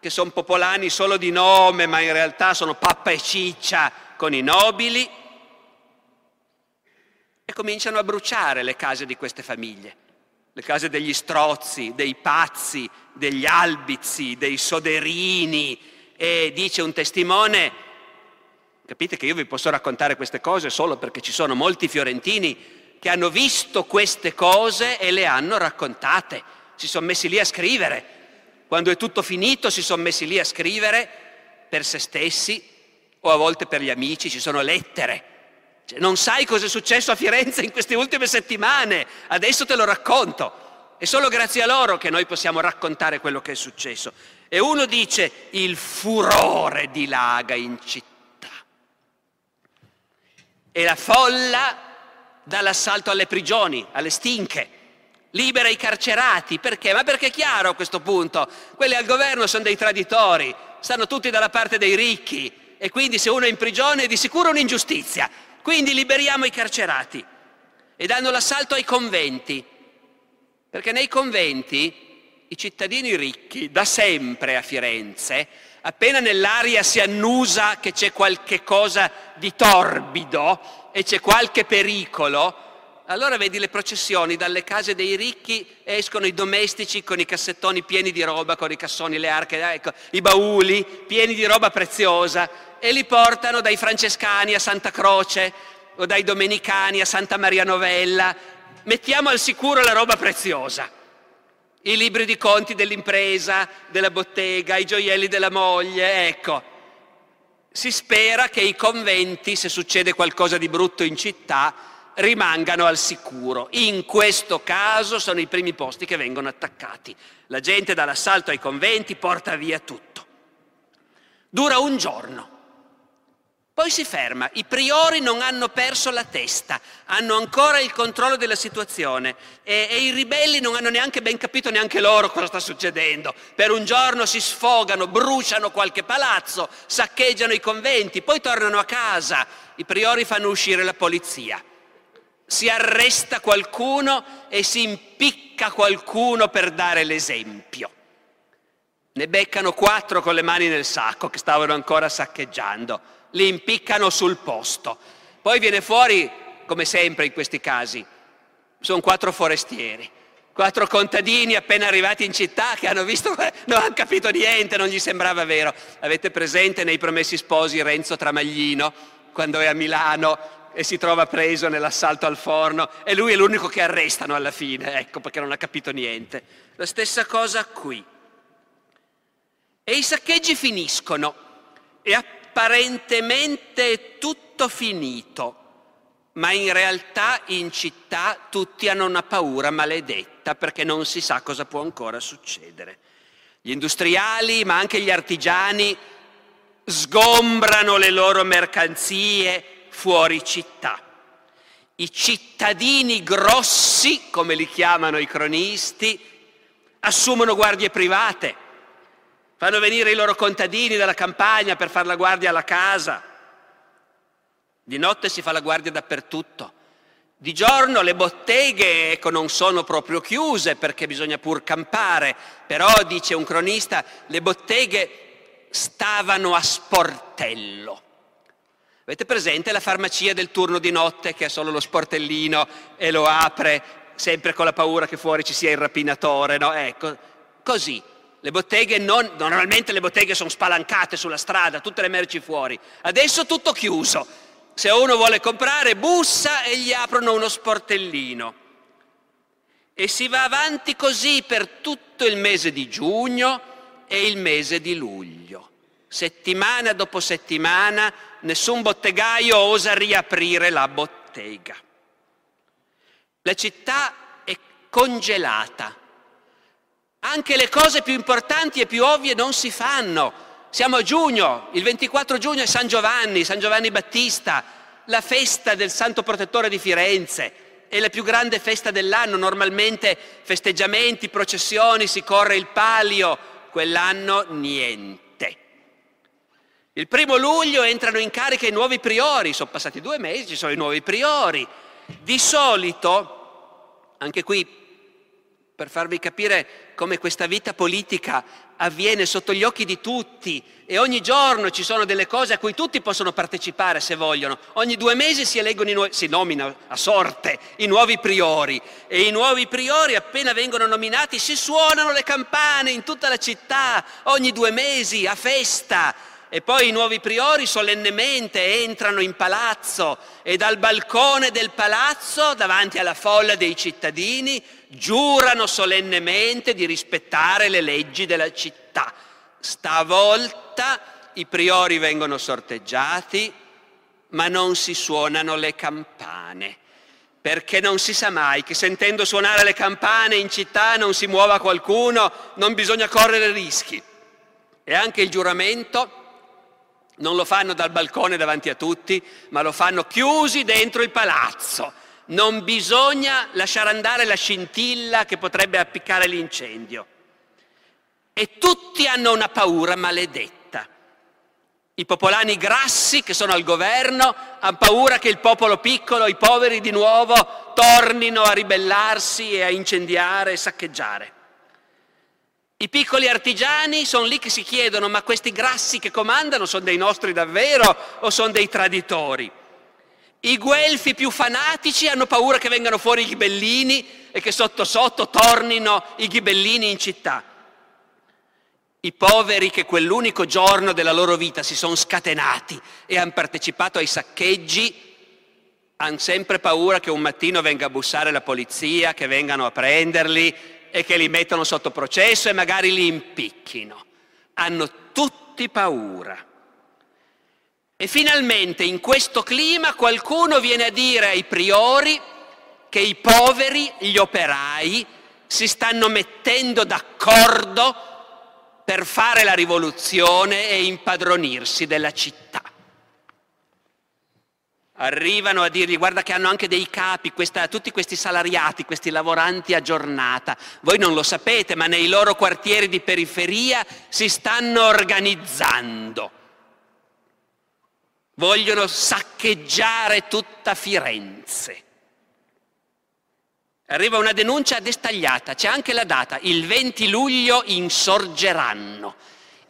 che sono popolani solo di nome, ma in realtà sono pappa e ciccia con i nobili, e cominciano a bruciare le case di queste famiglie, le case degli strozzi, dei pazzi, degli albizi, dei soderini, e dice un testimone, capite che io vi posso raccontare queste cose solo perché ci sono molti fiorentini che hanno visto queste cose e le hanno raccontate, si sono messi lì a scrivere quando è tutto finito si sono messi lì a scrivere per se stessi o a volte per gli amici, ci sono lettere. Cioè, non sai cosa è successo a Firenze in queste ultime settimane, adesso te lo racconto. È solo grazie a loro che noi possiamo raccontare quello che è successo. E uno dice il furore dilaga in città. E la folla dall'assalto alle prigioni, alle stinche, libera i carcerati, perché? Ma perché è chiaro a questo punto, quelli al governo sono dei traditori, stanno tutti dalla parte dei ricchi. E quindi se uno è in prigione è di sicuro un'ingiustizia, quindi liberiamo i carcerati. E danno l'assalto ai conventi, perché nei conventi i cittadini ricchi da sempre a Firenze, appena nell'aria si annusa che c'è qualche cosa di torbido e c'è qualche pericolo, allora vedi le processioni, dalle case dei ricchi escono i domestici con i cassettoni pieni di roba, con i cassoni, le arche, ecco, i bauli pieni di roba preziosa e li portano dai francescani a Santa Croce o dai domenicani a Santa Maria Novella. Mettiamo al sicuro la roba preziosa. I libri di conti dell'impresa, della bottega, i gioielli della moglie, ecco. Si spera che i conventi, se succede qualcosa di brutto in città, rimangano al sicuro. In questo caso sono i primi posti che vengono attaccati. La gente dall'assalto ai conventi porta via tutto. Dura un giorno. Poi si ferma, i priori non hanno perso la testa, hanno ancora il controllo della situazione e, e, i ribelli non hanno neanche ben capito neanche loro cosa sta succedendo. Per un giorno si sfogano, bruciano qualche palazzo, saccheggiano i conventi, poi tornano a casa, i priori fanno uscire la polizia si arresta qualcuno e si impicca qualcuno per dare l'esempio. Ne beccano quattro con le mani nel sacco che stavano ancora saccheggiando, li impiccano sul posto. Poi viene fuori, come sempre in questi casi, sono quattro forestieri, quattro contadini appena arrivati in città che hanno visto, non hanno capito niente, non gli sembrava vero. Avete presente nei Promessi Sposi Renzo Tramaglino, quando è a Milano e si trova preso nell'assalto al forno e lui è l'unico che arrestano alla fine, ecco perché non ha capito niente. La stessa cosa qui. E i saccheggi finiscono e apparentemente è tutto finito. ma in realtà in città tutti hanno una paura maledetta perché non si sa cosa può ancora succedere. Gli industriali, ma anche gli artigiani, sgombrano le loro mercanzie fuori città. I cittadini grossi, come li chiamano i cronisti, assumono guardie private, fanno venire i loro contadini dalla campagna per fare la guardia alla casa. Di notte si fa la guardia dappertutto. Di giorno le botteghe ecco, non sono proprio chiuse perché bisogna pur campare, però dice un cronista, le botteghe stavano a sportello. Avete presente la farmacia del turno di notte che ha solo lo sportellino e lo apre sempre con la paura che fuori ci sia il rapinatore, no? Ecco, così. Le botteghe non, normalmente le botteghe sono spalancate sulla strada, tutte le merci fuori. Adesso tutto chiuso se uno vuole comprare, bussa e gli aprono uno sportellino. E si va avanti così per tutto il mese di giugno e il mese di luglio. Settimana dopo settimana nessun bottegaio osa riaprire la bottega. La città è congelata. Anche le cose più importanti e più ovvie non si fanno siamo a giugno, il 24 giugno è San Giovanni, San Giovanni Battista, la festa del Santo Protettore di Firenze. È la più grande festa dell'anno, normalmente festeggiamenti, processioni, si corre il palio, quell'anno niente. Il primo luglio entrano in carica i nuovi priori, sono passati due mesi, ci sono i nuovi priori. Di solito, anche qui per farvi capire come questa vita politica avviene sotto gli occhi di tutti e ogni giorno ci sono delle cose a cui tutti possono partecipare se vogliono. Ogni due mesi si, nuovi, si nomina a sorte i nuovi priori e i nuovi priori appena vengono nominati si suonano le campane in tutta la città, ogni due mesi a festa e poi i nuovi priori solennemente entrano in palazzo e dal balcone del palazzo, davanti alla folla dei cittadini, giurano solennemente di rispettare le leggi della città. Stavolta i priori vengono sorteggiati, ma non si suonano le campane, perché non si sa mai che sentendo suonare le campane in città non si muova qualcuno, non bisogna correre rischi. E anche il giuramento non lo fanno dal balcone davanti a tutti, ma lo fanno chiusi dentro il palazzo. Non bisogna lasciare andare la scintilla che potrebbe appiccare l'incendio. E tutti hanno una paura maledetta. I popolani grassi che sono al governo hanno paura che il popolo piccolo, i poveri di nuovo, tornino a ribellarsi e a incendiare e saccheggiare. I piccoli artigiani sono lì che si chiedono ma questi grassi che comandano sono dei nostri davvero o sono dei traditori? I guelfi più fanatici hanno paura che vengano fuori i ghibellini e che sotto sotto tornino i ghibellini in città. I poveri che quell'unico giorno della loro vita si sono scatenati e hanno partecipato ai saccheggi hanno sempre paura che un mattino venga a bussare la polizia, che vengano a prenderli e che li mettono sotto processo e magari li impicchino. Hanno tutti paura. E finalmente in questo clima qualcuno viene a dire ai priori che i poveri, gli operai, si stanno mettendo d'accordo per fare la rivoluzione e impadronirsi della città arrivano a dirgli guarda che hanno anche dei capi, questa, tutti questi salariati, questi lavoranti a giornata. Voi non lo sapete, ma nei loro quartieri di periferia si stanno organizzando. Vogliono saccheggiare tutta Firenze. Arriva una denuncia destagliata, c'è anche la data, il 20 luglio insorgeranno.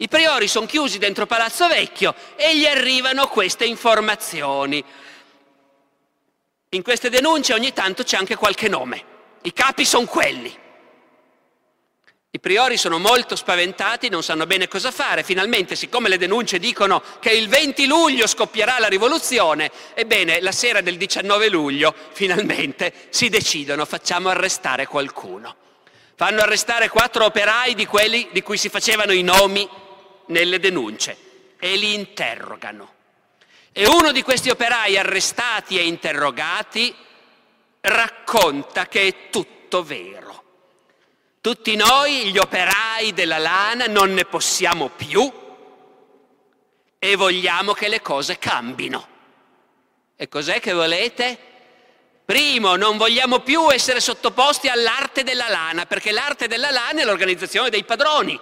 I priori sono chiusi dentro Palazzo Vecchio e gli arrivano queste informazioni. In queste denunce ogni tanto c'è anche qualche nome. I capi sono quelli. I priori sono molto spaventati, non sanno bene cosa fare. Finalmente, siccome le denunce dicono che il 20 luglio scoppierà la rivoluzione, ebbene, la sera del 19 luglio, finalmente, si decidono, facciamo arrestare qualcuno. Fanno arrestare quattro operai di quelli di cui si facevano i nomi nelle denunce e li interrogano. E uno di questi operai arrestati e interrogati racconta che è tutto vero. Tutti noi, gli operai della lana, non ne possiamo più e vogliamo che le cose cambino. E cos'è che volete? Primo, non vogliamo più essere sottoposti all'arte della lana, perché l'arte della lana è l'organizzazione dei padroni.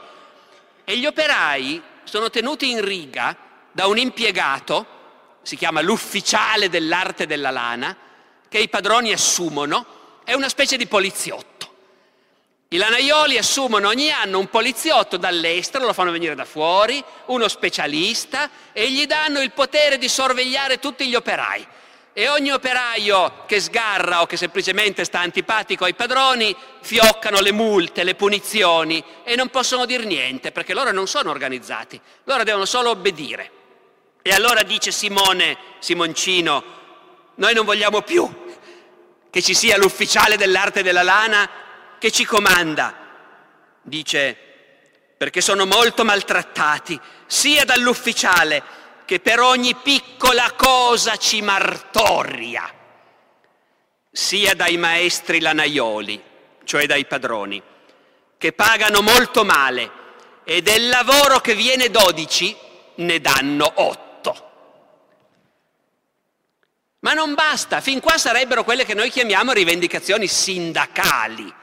E gli operai sono tenuti in riga da un impiegato, si chiama l'ufficiale dell'arte della lana, che i padroni assumono, è una specie di poliziotto. I lanaioli assumono ogni anno un poliziotto dall'estero, lo fanno venire da fuori, uno specialista e gli danno il potere di sorvegliare tutti gli operai. E ogni operaio che sgarra o che semplicemente sta antipatico ai padroni fioccano le multe, le punizioni e non possono dire niente perché loro non sono organizzati, loro devono solo obbedire. E allora dice Simone, Simoncino, noi non vogliamo più che ci sia l'ufficiale dell'arte della lana che ci comanda. Dice, perché sono molto maltrattati, sia dall'ufficiale che per ogni piccola cosa ci martoria, sia dai maestri lanaioli, cioè dai padroni, che pagano molto male e del lavoro che viene 12 ne danno 8. Ma non basta, fin qua sarebbero quelle che noi chiamiamo rivendicazioni sindacali.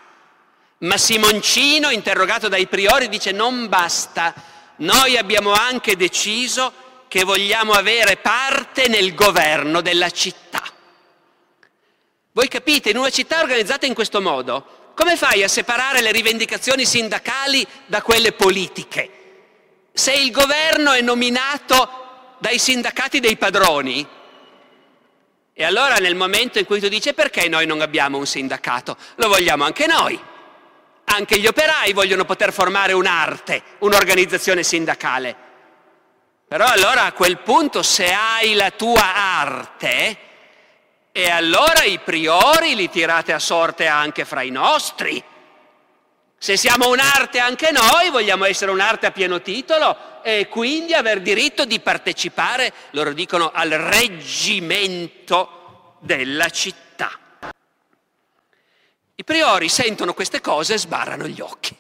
Ma Simoncino, interrogato dai priori, dice non basta, noi abbiamo anche deciso che vogliamo avere parte nel governo della città. Voi capite, in una città organizzata in questo modo, come fai a separare le rivendicazioni sindacali da quelle politiche? Se il governo è nominato dai sindacati dei padroni, e allora nel momento in cui tu dici perché noi non abbiamo un sindacato, lo vogliamo anche noi. Anche gli operai vogliono poter formare un'arte, un'organizzazione sindacale. Però allora a quel punto se hai la tua arte, e allora i priori li tirate a sorte anche fra i nostri. Se siamo un'arte anche noi, vogliamo essere un'arte a pieno titolo e quindi aver diritto di partecipare, loro dicono, al reggimento della città. I priori sentono queste cose e sbarrano gli occhi.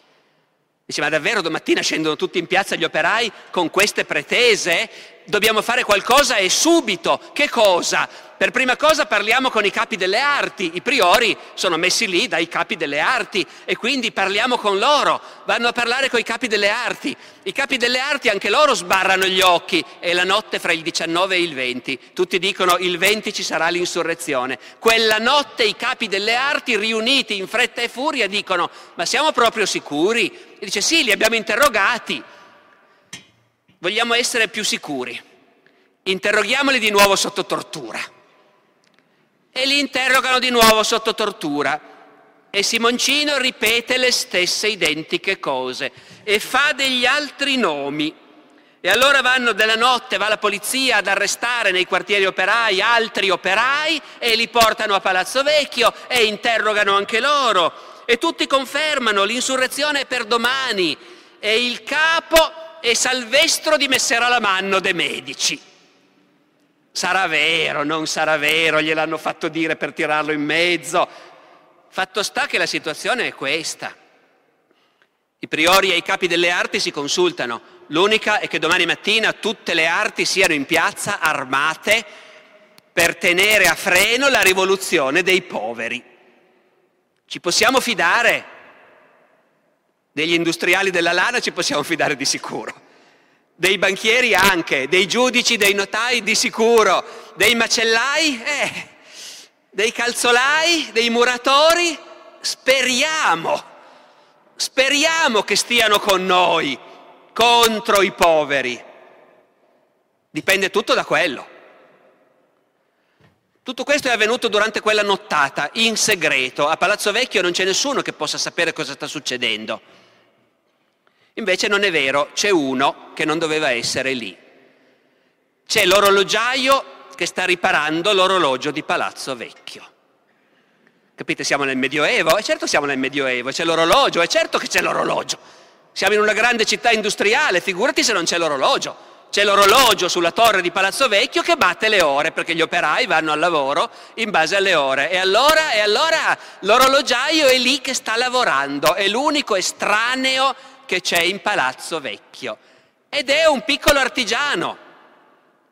Dice, ma davvero domattina scendono tutti in piazza gli operai con queste pretese? Dobbiamo fare qualcosa e subito. Che cosa? Per prima cosa parliamo con i capi delle arti, i priori sono messi lì dai capi delle arti e quindi parliamo con loro, vanno a parlare con i capi delle arti. I capi delle arti anche loro sbarrano gli occhi e la notte fra il 19 e il 20, tutti dicono il 20 ci sarà l'insurrezione. Quella notte i capi delle arti riuniti in fretta e furia dicono ma siamo proprio sicuri? E dice sì, li abbiamo interrogati, vogliamo essere più sicuri, interroghiamoli di nuovo sotto tortura e li interrogano di nuovo sotto tortura. E Simoncino ripete le stesse identiche cose e fa degli altri nomi. E allora vanno della notte, va la polizia ad arrestare nei quartieri operai altri operai e li portano a Palazzo Vecchio e interrogano anche loro. E tutti confermano l'insurrezione è per domani e il capo è Salvestro di Messeralamanno de' Medici. Sarà vero, non sarà vero, gliel'hanno fatto dire per tirarlo in mezzo. Fatto sta che la situazione è questa. I priori e i capi delle arti si consultano. L'unica è che domani mattina tutte le arti siano in piazza armate per tenere a freno la rivoluzione dei poveri. Ci possiamo fidare? Degli industriali della lana ci possiamo fidare di sicuro dei banchieri anche, dei giudici, dei notai di sicuro, dei macellai, eh, dei calzolai, dei muratori, speriamo, speriamo che stiano con noi contro i poveri. Dipende tutto da quello. Tutto questo è avvenuto durante quella nottata, in segreto. A Palazzo Vecchio non c'è nessuno che possa sapere cosa sta succedendo. Invece non è vero, c'è uno che non doveva essere lì. C'è l'orologiaio che sta riparando l'orologio di Palazzo Vecchio. Capite, siamo nel Medioevo? E certo siamo nel Medioevo, c'è l'orologio, è certo che c'è l'orologio. Siamo in una grande città industriale, figurati se non c'è l'orologio. c'è l'orologio sulla torre di Palazzo Vecchio che batte le ore perché gli operai vanno al lavoro in base alle ore. E allora, e allora l'orologiaio è lì che sta lavorando, è l'unico estraneo che c'è in Palazzo Vecchio. Ed è un piccolo artigiano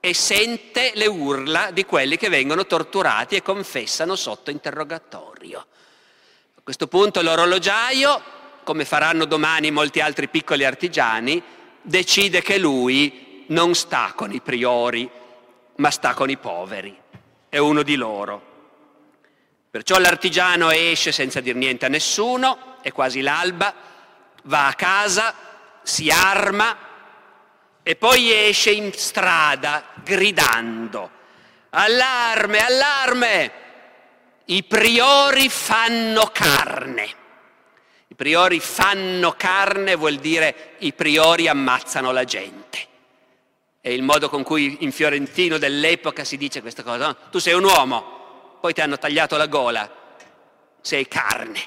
e sente le urla di quelli che vengono torturati e confessano sotto interrogatorio. A questo punto l'orologiaio, come faranno domani molti altri piccoli artigiani, decide che lui non sta con i priori, ma sta con i poveri, è uno di loro. Perciò l'artigiano esce senza dir niente a nessuno, è quasi l'alba, va a casa, si arma e poi esce in strada gridando, allarme, allarme, i priori fanno carne. I priori fanno carne vuol dire i priori ammazzano la gente è il modo con cui in fiorentino dell'epoca si dice questa cosa. No? Tu sei un uomo, poi ti hanno tagliato la gola, sei carne.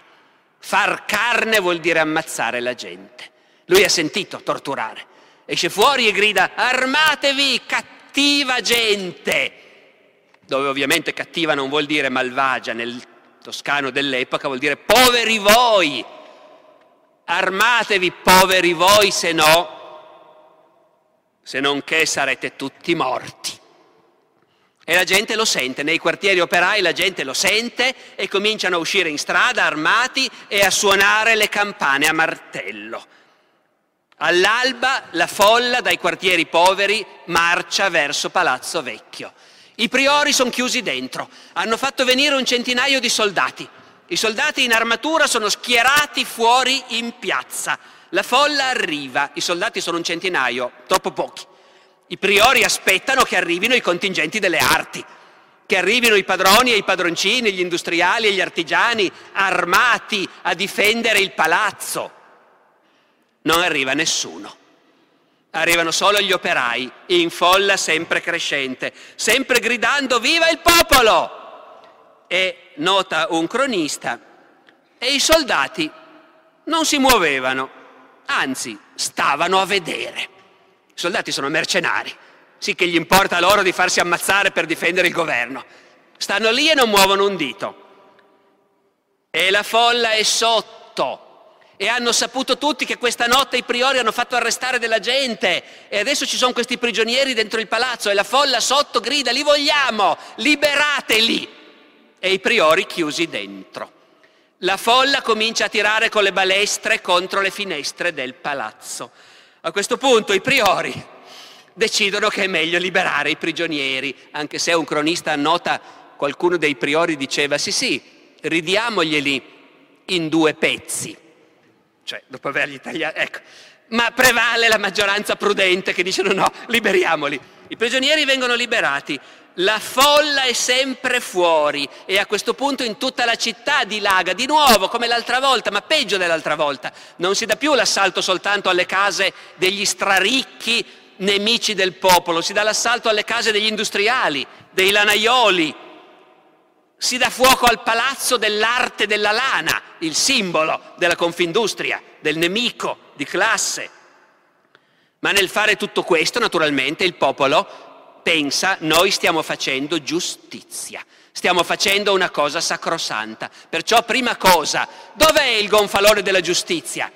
Far carne vuol dire ammazzare la gente. Lui ha sentito torturare. Esce fuori e grida armatevi, cattiva gente. Dove ovviamente cattiva non vuol dire malvagia, nel toscano dell'epoca vuol dire poveri voi. Armatevi, poveri voi, se no se non che sarete tutti morti. E la gente lo sente, nei quartieri operai la gente lo sente e cominciano a uscire in strada armati e a suonare le campane a martello. All'alba la folla dai quartieri poveri marcia verso Palazzo Vecchio. I priori sono chiusi dentro, hanno fatto venire un centinaio di soldati. I soldati in armatura sono schierati fuori in piazza. La folla arriva, i soldati sono un centinaio, troppo pochi. I priori aspettano che arrivino i contingenti delle arti, che arrivino i padroni e i padroncini, gli industriali e gli artigiani armati a difendere il palazzo. Non arriva nessuno. Arrivano solo gli operai, in folla sempre crescente, sempre gridando viva il popolo! E nota un cronista, e i soldati non si muovevano anzi stavano a vedere. I soldati sono mercenari, sì che gli importa loro di farsi ammazzare per difendere il governo. Stanno lì e non muovono un dito. E la folla è sotto. E hanno saputo tutti che questa notte i priori hanno fatto arrestare della gente e adesso ci sono questi prigionieri dentro il palazzo e la folla sotto grida li vogliamo, liberateli. E i priori chiusi dentro. La folla comincia a tirare con le balestre contro le finestre del palazzo. A questo punto i priori decidono che è meglio liberare i prigionieri, anche se un cronista annota qualcuno dei priori diceva sì sì, ridiamoglieli in due pezzi, cioè dopo avergli tagliato, ecco, ma prevale la maggioranza prudente che dice no no, liberiamoli. I prigionieri vengono liberati, la folla è sempre fuori e a questo punto in tutta la città dilaga di nuovo come l'altra volta, ma peggio dell'altra volta. Non si dà più l'assalto soltanto alle case degli straricchi nemici del popolo, si dà l'assalto alle case degli industriali, dei lanaioli, si dà fuoco al palazzo dell'arte della lana, il simbolo della confindustria, del nemico di classe. Ma nel fare tutto questo, naturalmente, il popolo pensa noi stiamo facendo giustizia, stiamo facendo una cosa sacrosanta. Perciò prima cosa, dov'è il gonfalone della giustizia?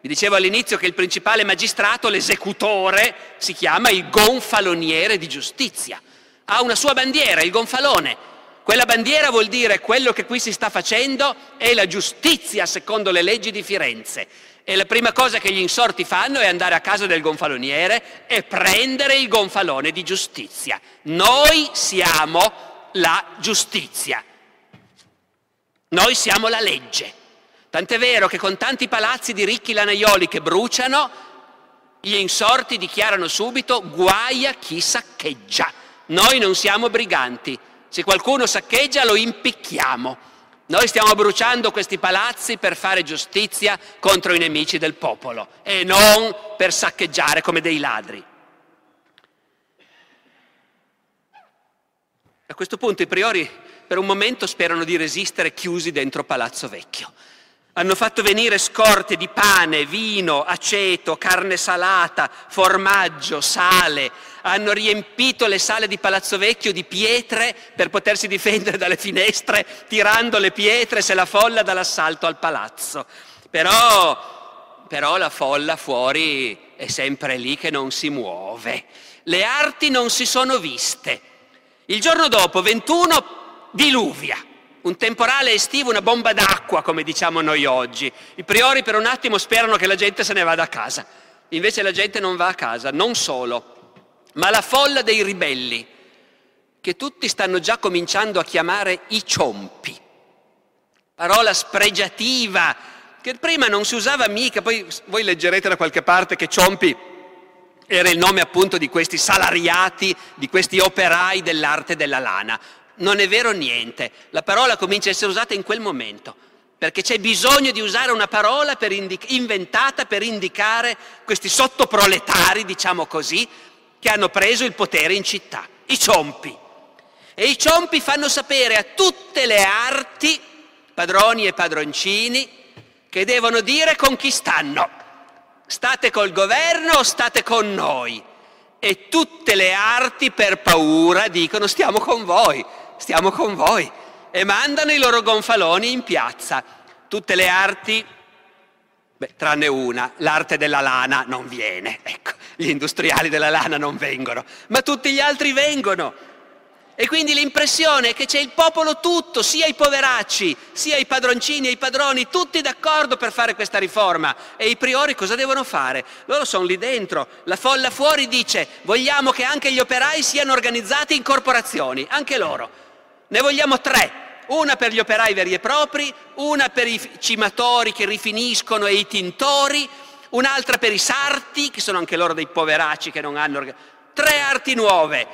Vi dicevo all'inizio che il principale magistrato, l'esecutore, si chiama il gonfaloniere di giustizia. Ha una sua bandiera, il gonfalone. Quella bandiera vuol dire quello che qui si sta facendo è la giustizia secondo le leggi di Firenze. E la prima cosa che gli insorti fanno è andare a casa del gonfaloniere e prendere il gonfalone di giustizia. Noi siamo la giustizia. Noi siamo la legge. Tant'è vero che con tanti palazzi di ricchi lanaioli che bruciano, gli insorti dichiarano subito guai a chi saccheggia. Noi non siamo briganti. Se qualcuno saccheggia lo impicchiamo. Noi stiamo bruciando questi palazzi per fare giustizia contro i nemici del popolo e non per saccheggiare come dei ladri. A questo punto i priori per un momento sperano di resistere chiusi dentro Palazzo Vecchio. Hanno fatto venire scorte di pane, vino, aceto, carne salata, formaggio, sale. Hanno riempito le sale di Palazzo Vecchio di pietre per potersi difendere dalle finestre, tirando le pietre se la folla dall'assalto al palazzo. Però, però la folla fuori è sempre lì che non si muove. Le arti non si sono viste. Il giorno dopo, 21, diluvia un temporale estivo, una bomba d'acqua, come diciamo noi oggi. I priori per un attimo sperano che la gente se ne vada a casa. Invece la gente non va a casa, non solo, ma la folla dei ribelli, che tutti stanno già cominciando a chiamare i ciompi. Parola spregiativa, che prima non si usava mica, poi voi leggerete da qualche parte che ciompi era il nome appunto di questi salariati, di questi operai dell'arte della lana non è vero niente. La parola comincia a essere usata in quel momento, perché c'è bisogno di usare una parola per indic- inventata per indicare questi sottoproletari, diciamo così, che hanno preso il potere in città, i ciompi. E i ciompi fanno sapere a tutte le arti, padroni e padroncini, che devono dire con chi stanno. State col governo o state con noi? E tutte le arti per paura dicono stiamo con voi, stiamo con voi. E mandano i loro gonfaloni in piazza. Tutte le arti, beh, tranne una, l'arte della lana non viene, ecco, gli industriali della lana non vengono, ma tutti gli altri vengono. E quindi l'impressione è che c'è il popolo tutto, sia i poveracci, sia i padroncini e i padroni, tutti d'accordo per fare questa riforma. E i priori cosa devono fare? Loro sono lì dentro. La folla fuori dice vogliamo che anche gli operai siano organizzati in corporazioni, anche loro. Ne vogliamo tre. Una per gli operai veri e propri, una per i cimatori che rifiniscono e i tintori, un'altra per i sarti, che sono anche loro dei poveracci che non hanno... Tre arti nuove.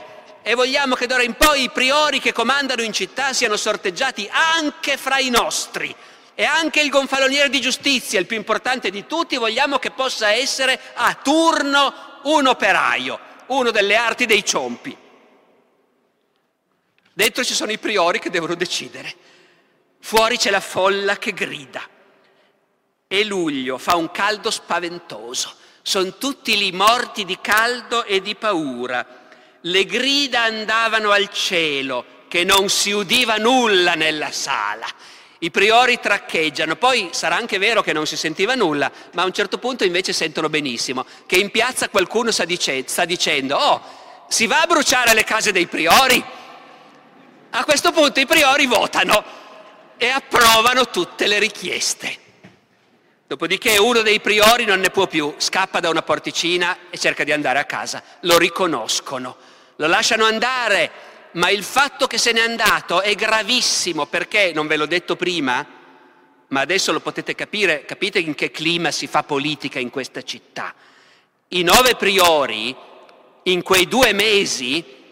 E vogliamo che d'ora in poi i priori che comandano in città siano sorteggiati anche fra i nostri. E anche il gonfaloniere di giustizia, il più importante di tutti, vogliamo che possa essere a turno un operaio, uno delle arti dei ciompi. Dentro ci sono i priori che devono decidere. Fuori c'è la folla che grida. E luglio fa un caldo spaventoso. Sono tutti lì morti di caldo e di paura. Le grida andavano al cielo, che non si udiva nulla nella sala. I priori traccheggiano, poi sarà anche vero che non si sentiva nulla, ma a un certo punto invece sentono benissimo che in piazza qualcuno sta, dice- sta dicendo, oh, si va a bruciare le case dei priori? A questo punto i priori votano e approvano tutte le richieste. Dopodiché uno dei priori non ne può più, scappa da una porticina e cerca di andare a casa. Lo riconoscono, lo lasciano andare, ma il fatto che se n'è andato è gravissimo perché, non ve l'ho detto prima, ma adesso lo potete capire, capite in che clima si fa politica in questa città. I nove priori in quei due mesi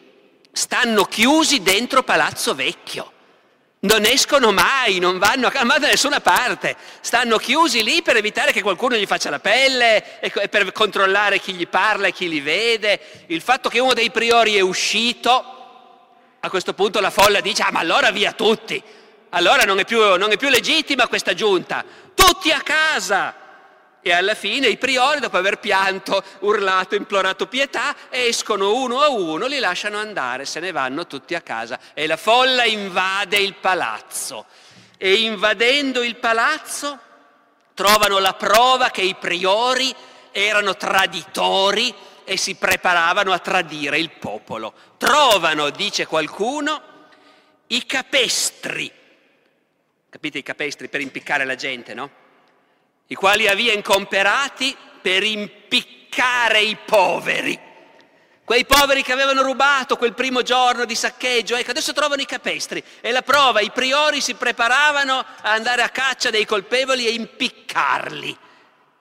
stanno chiusi dentro Palazzo Vecchio. Non escono mai, non vanno a da nessuna parte, stanno chiusi lì per evitare che qualcuno gli faccia la pelle e per controllare chi gli parla e chi li vede. Il fatto che uno dei priori è uscito, a questo punto la folla dice, ah ma allora via tutti, allora non è più, non è più legittima questa giunta, tutti a casa. E alla fine i priori, dopo aver pianto, urlato, implorato pietà, escono uno a uno, li lasciano andare, se ne vanno tutti a casa e la folla invade il palazzo. E invadendo il palazzo trovano la prova che i priori erano traditori e si preparavano a tradire il popolo. Trovano, dice qualcuno, i capestri. Capite i capestri per impiccare la gente, no? I quali aveva incomperati per impiccare i poveri. Quei poveri che avevano rubato quel primo giorno di saccheggio, ecco, adesso trovano i capestri. E la prova, i priori si preparavano a andare a caccia dei colpevoli e impiccarli.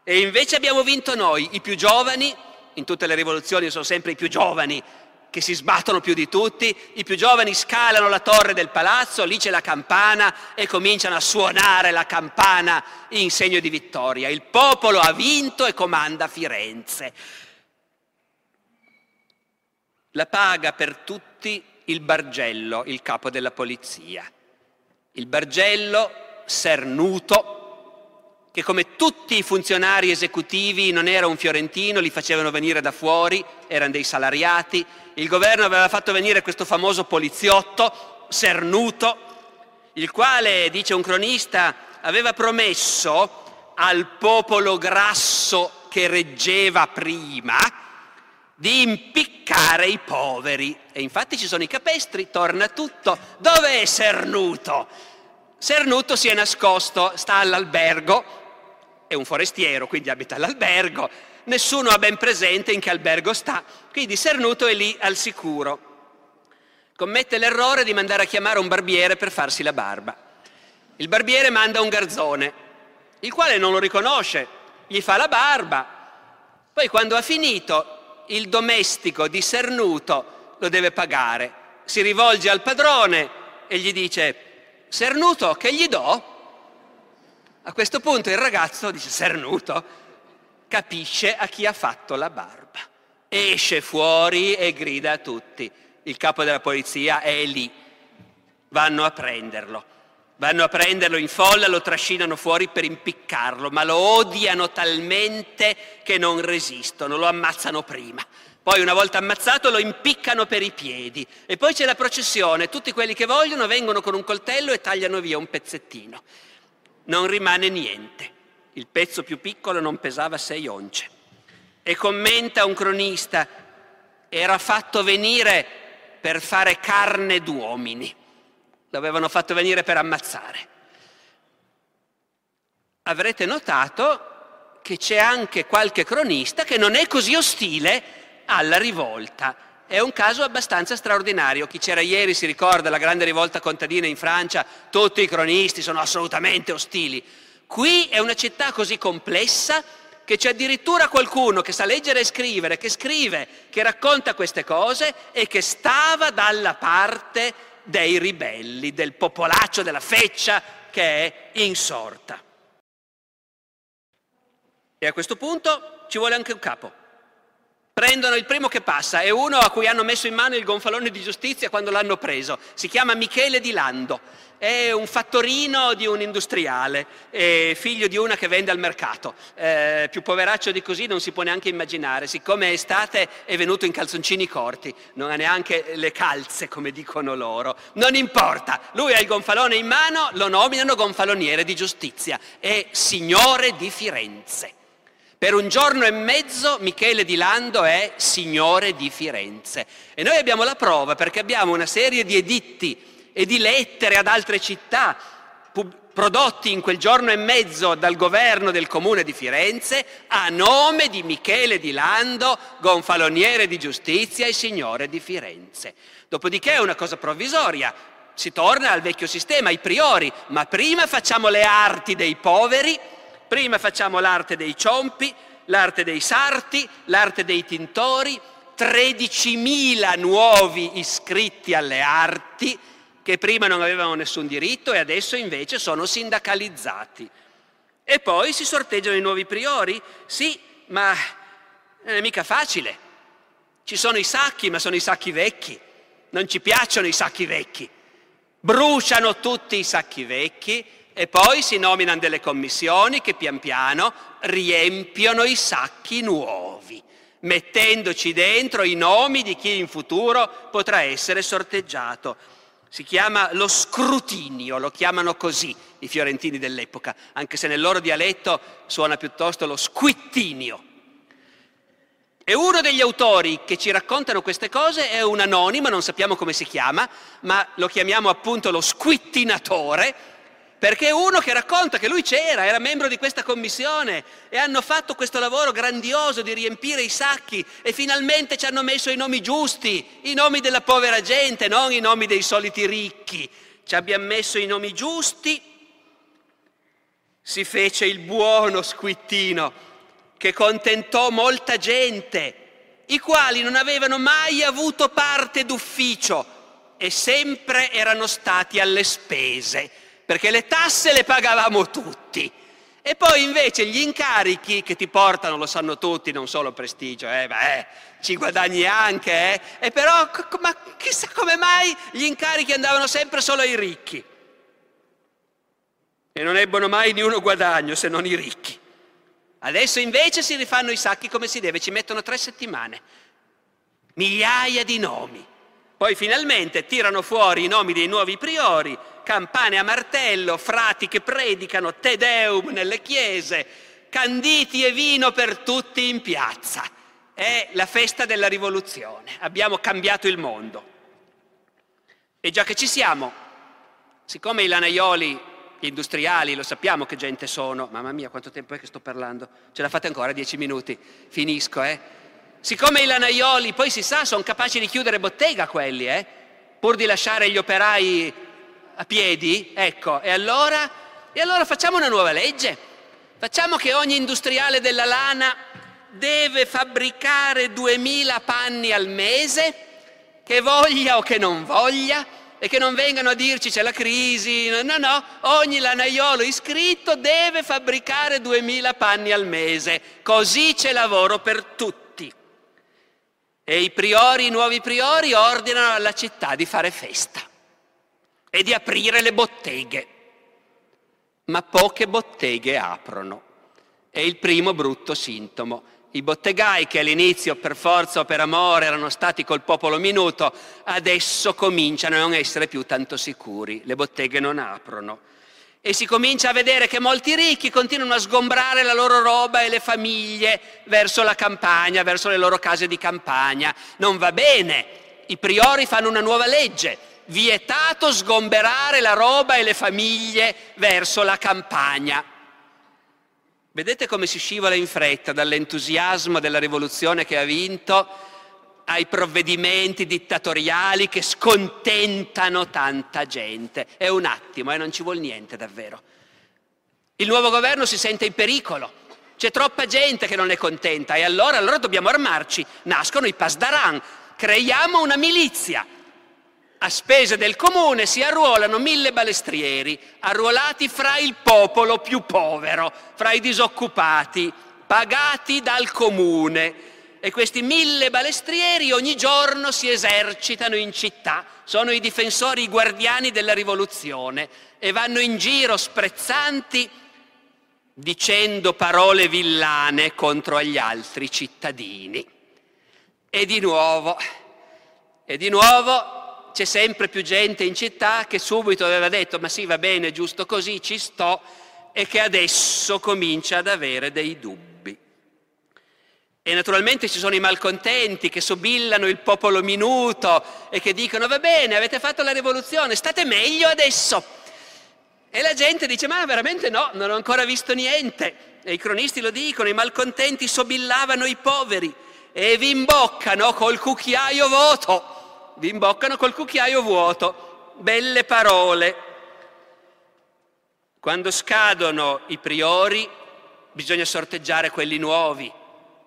E invece abbiamo vinto noi, i più giovani, in tutte le rivoluzioni sono sempre i più giovani che si sbattono più di tutti, i più giovani scalano la torre del palazzo, lì c'è la campana e cominciano a suonare la campana in segno di vittoria. Il popolo ha vinto e comanda Firenze. La paga per tutti il Bargello, il capo della polizia. Il Bargello, sernuto, che come tutti i funzionari esecutivi non era un fiorentino, li facevano venire da fuori, erano dei salariati. Il governo aveva fatto venire questo famoso poliziotto, Sernuto, il quale, dice un cronista, aveva promesso al popolo grasso che reggeva prima di impiccare i poveri. E infatti ci sono i capestri, torna tutto. Dov'è Sernuto? Sernuto si è nascosto, sta all'albergo, è un forestiero, quindi abita all'albergo, nessuno ha ben presente in che albergo sta, quindi Sernuto è lì al sicuro. Commette l'errore di mandare a chiamare un barbiere per farsi la barba. Il barbiere manda un garzone, il quale non lo riconosce, gli fa la barba, poi quando ha finito il domestico di Sernuto lo deve pagare, si rivolge al padrone e gli dice, Sernuto, che gli do? A questo punto il ragazzo, dice Sernuto, capisce a chi ha fatto la barba. Esce fuori e grida a tutti. Il capo della polizia è lì. Vanno a prenderlo. Vanno a prenderlo in folla, lo trascinano fuori per impiccarlo, ma lo odiano talmente che non resistono, lo ammazzano prima. Poi una volta ammazzato lo impiccano per i piedi e poi c'è la processione, tutti quelli che vogliono vengono con un coltello e tagliano via un pezzettino non rimane niente. Il pezzo più piccolo non pesava sei once. E commenta un cronista, era fatto venire per fare carne d'uomini. L'avevano fatto venire per ammazzare. Avrete notato che c'è anche qualche cronista che non è così ostile alla rivolta è un caso abbastanza straordinario. Chi c'era ieri si ricorda la grande rivolta contadina in Francia, tutti i cronisti sono assolutamente ostili. Qui è una città così complessa che c'è addirittura qualcuno che sa leggere e scrivere, che scrive, che racconta queste cose e che stava dalla parte dei ribelli, del popolaccio, della feccia che è insorta. E a questo punto ci vuole anche un capo. Prendono il primo che passa, è uno a cui hanno messo in mano il gonfalone di giustizia quando l'hanno preso. Si chiama Michele Di Lando, è un fattorino di un industriale, figlio di una che vende al mercato. Eh, più poveraccio di così non si può neanche immaginare. Siccome è estate è venuto in calzoncini corti, non ha neanche le calze come dicono loro. Non importa, lui ha il gonfalone in mano, lo nominano gonfaloniere di giustizia, è signore di Firenze. Per un giorno e mezzo Michele di Lando è signore di Firenze. E noi abbiamo la prova perché abbiamo una serie di editti e di lettere ad altre città prodotti in quel giorno e mezzo dal governo del comune di Firenze a nome di Michele di Lando, gonfaloniere di giustizia e signore di Firenze. Dopodiché è una cosa provvisoria, si torna al vecchio sistema, ai priori, ma prima facciamo le arti dei poveri Prima facciamo l'arte dei ciompi, l'arte dei sarti, l'arte dei tintori, 13.000 nuovi iscritti alle arti che prima non avevano nessun diritto e adesso invece sono sindacalizzati. E poi si sorteggiano i nuovi priori? Sì, ma non è mica facile. Ci sono i sacchi, ma sono i sacchi vecchi. Non ci piacciono i sacchi vecchi. Bruciano tutti i sacchi vecchi e poi si nominano delle commissioni che pian piano riempiono i sacchi nuovi, mettendoci dentro i nomi di chi in futuro potrà essere sorteggiato. Si chiama lo scrutinio, lo chiamano così i fiorentini dell'epoca, anche se nel loro dialetto suona piuttosto lo squittinio. E uno degli autori che ci raccontano queste cose è un anonimo, non sappiamo come si chiama, ma lo chiamiamo appunto lo squittinatore, perché uno che racconta che lui c'era, era membro di questa commissione e hanno fatto questo lavoro grandioso di riempire i sacchi e finalmente ci hanno messo i nomi giusti, i nomi della povera gente, non i nomi dei soliti ricchi. Ci abbiamo messo i nomi giusti. Si fece il buono squittino che contentò molta gente, i quali non avevano mai avuto parte d'ufficio e sempre erano stati alle spese perché le tasse le pagavamo tutti. E poi invece gli incarichi che ti portano, lo sanno tutti, non solo prestigio, eh, beh, ci guadagni anche, eh, e però ma chissà come mai gli incarichi andavano sempre solo ai ricchi. e non ebbono mai di uno guadagno se non i ricchi. Adesso invece si rifanno i sacchi come si deve, ci mettono tre settimane, migliaia di nomi. Poi finalmente tirano fuori i nomi dei nuovi priori, campane a martello, frati che predicano, te deum nelle chiese, canditi e vino per tutti in piazza. È la festa della rivoluzione, abbiamo cambiato il mondo. E già che ci siamo, siccome i lanaioli, gli industriali, lo sappiamo che gente sono, mamma mia quanto tempo è che sto parlando, ce la fate ancora dieci minuti, finisco, eh? Siccome i lanaioli, poi si sa, sono capaci di chiudere bottega quelli, eh? Pur di lasciare gli operai a piedi, ecco, e allora, e allora facciamo una nuova legge. Facciamo che ogni industriale della lana deve fabbricare 2000 panni al mese, che voglia o che non voglia, e che non vengano a dirci c'è la crisi, no, no, ogni lanaiolo iscritto deve fabbricare 2000 panni al mese, così c'è lavoro per tutti. E i priori, i nuovi priori ordinano alla città di fare festa e di aprire le botteghe. Ma poche botteghe aprono. È il primo brutto sintomo. I bottegai che all'inizio per forza o per amore erano stati col popolo minuto, adesso cominciano a non essere più tanto sicuri. Le botteghe non aprono. E si comincia a vedere che molti ricchi continuano a sgombrare la loro roba e le famiglie verso la campagna, verso le loro case di campagna. Non va bene. I priori fanno una nuova legge vietato sgomberare la roba e le famiglie verso la campagna. Vedete come si scivola in fretta dall'entusiasmo della rivoluzione che ha vinto ai provvedimenti dittatoriali che scontentano tanta gente. È un attimo e eh, non ci vuole niente davvero. Il nuovo governo si sente in pericolo. C'è troppa gente che non è contenta e allora, allora dobbiamo armarci. Nascono i pasdaran. Creiamo una milizia a spese del comune si arruolano mille balestrieri, arruolati fra il popolo più povero, fra i disoccupati, pagati dal comune. E questi mille balestrieri ogni giorno si esercitano in città, sono i difensori, i guardiani della rivoluzione e vanno in giro sprezzanti dicendo parole villane contro gli altri cittadini. E di nuovo, e di nuovo c'è sempre più gente in città che subito aveva detto ma sì va bene, giusto così, ci sto e che adesso comincia ad avere dei dubbi. E naturalmente ci sono i malcontenti che sobillano il popolo minuto e che dicono va bene, avete fatto la rivoluzione, state meglio adesso. E la gente dice ma veramente no, non ho ancora visto niente. E i cronisti lo dicono, i malcontenti sobillavano i poveri e vi imboccano col cucchiaio vuoto vi imboccano col cucchiaio vuoto, belle parole. Quando scadono i priori bisogna sorteggiare quelli nuovi,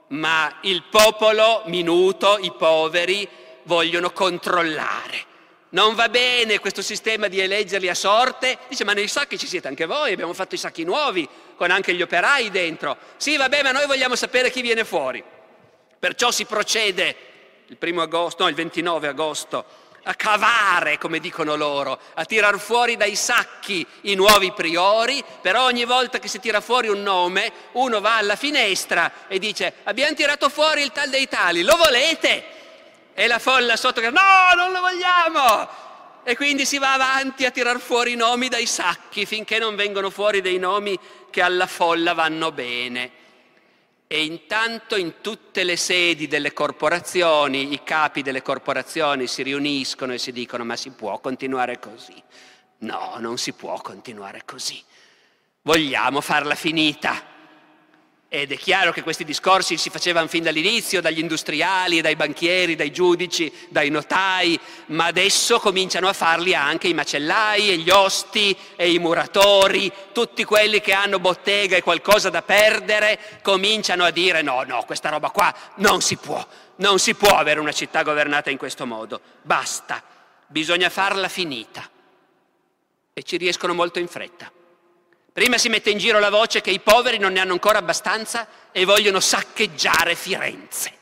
ma il popolo minuto, i poveri, vogliono controllare. Non va bene questo sistema di eleggerli a sorte. Dice, ma nei sacchi ci siete anche voi, abbiamo fatto i sacchi nuovi, con anche gli operai dentro. Sì, va bene, ma noi vogliamo sapere chi viene fuori. Perciò si procede il primo agosto, no, il 29 agosto, a cavare, come dicono loro, a tirar fuori dai sacchi i nuovi priori, però ogni volta che si tira fuori un nome, uno va alla finestra e dice abbiamo tirato fuori il tal dei tali, lo volete? E la folla sotto che no, non lo vogliamo! E quindi si va avanti a tirar fuori i nomi dai sacchi finché non vengono fuori dei nomi che alla folla vanno bene. E intanto in tutte le sedi delle corporazioni, i capi delle corporazioni si riuniscono e si dicono ma si può continuare così? No, non si può continuare così. Vogliamo farla finita. Ed è chiaro che questi discorsi si facevano fin dall'inizio dagli industriali, dai banchieri, dai giudici, dai notai, ma adesso cominciano a farli anche i macellai e gli osti e i muratori, tutti quelli che hanno bottega e qualcosa da perdere, cominciano a dire no, no, questa roba qua non si può, non si può avere una città governata in questo modo, basta, bisogna farla finita. E ci riescono molto in fretta. Prima si mette in giro la voce che i poveri non ne hanno ancora abbastanza e vogliono saccheggiare Firenze.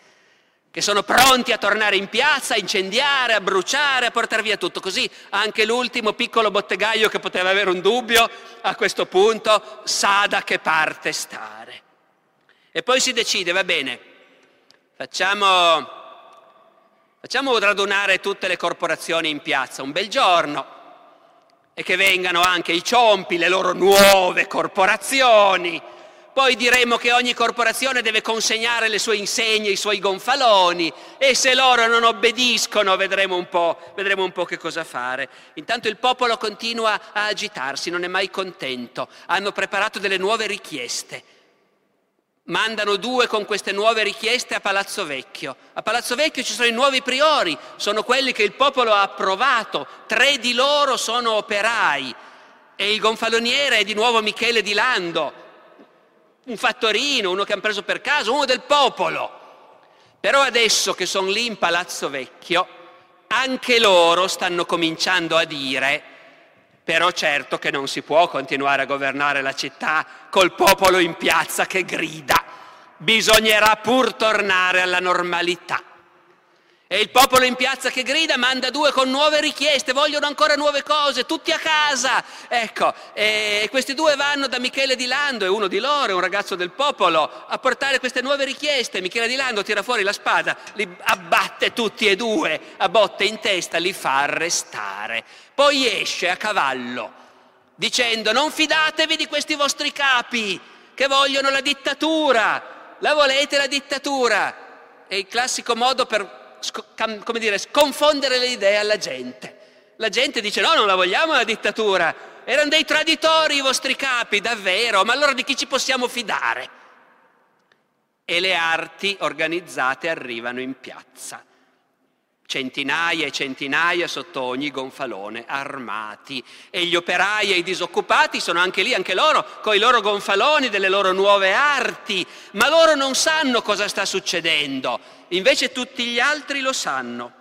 che sono pronti a tornare in piazza, a incendiare, a bruciare, a portare via tutto. Così anche l'ultimo piccolo bottegaio che poteva avere un dubbio, a questo punto sa da che parte stare. E poi si decide, va bene, facciamo, facciamo radunare tutte le corporazioni in piazza un bel giorno e che vengano anche i ciompi, le loro nuove corporazioni. Poi diremo che ogni corporazione deve consegnare le sue insegne, i suoi gonfaloni e se loro non obbediscono vedremo un po', vedremo un po che cosa fare. Intanto il popolo continua a agitarsi, non è mai contento. Hanno preparato delle nuove richieste. Mandano due con queste nuove richieste a Palazzo Vecchio. A Palazzo Vecchio ci sono i nuovi priori, sono quelli che il popolo ha approvato, tre di loro sono operai e il gonfaloniere è di nuovo Michele di Lando, un fattorino, uno che hanno preso per caso, uno del popolo. Però adesso che sono lì in Palazzo Vecchio, anche loro stanno cominciando a dire però certo che non si può continuare a governare la città col popolo in piazza che grida. Bisognerà pur tornare alla normalità. E il popolo in piazza che grida manda due con nuove richieste, vogliono ancora nuove cose, tutti a casa. Ecco, e questi due vanno da Michele Di Lando, è uno di loro, un ragazzo del popolo, a portare queste nuove richieste. Michele Di Lando tira fuori la spada, li abbatte tutti e due, a botte in testa, li fa arrestare. Poi esce a cavallo, dicendo non fidatevi di questi vostri capi che vogliono la dittatura, la volete la dittatura. È il classico modo per come dire, sconfondere le idee alla gente. La gente dice no, non la vogliamo la dittatura, erano dei traditori i vostri capi, davvero, ma allora di chi ci possiamo fidare? E le arti organizzate arrivano in piazza centinaia e centinaia sotto ogni gonfalone, armati. E gli operai e i disoccupati sono anche lì, anche loro, con i loro gonfaloni delle loro nuove arti, ma loro non sanno cosa sta succedendo, invece tutti gli altri lo sanno.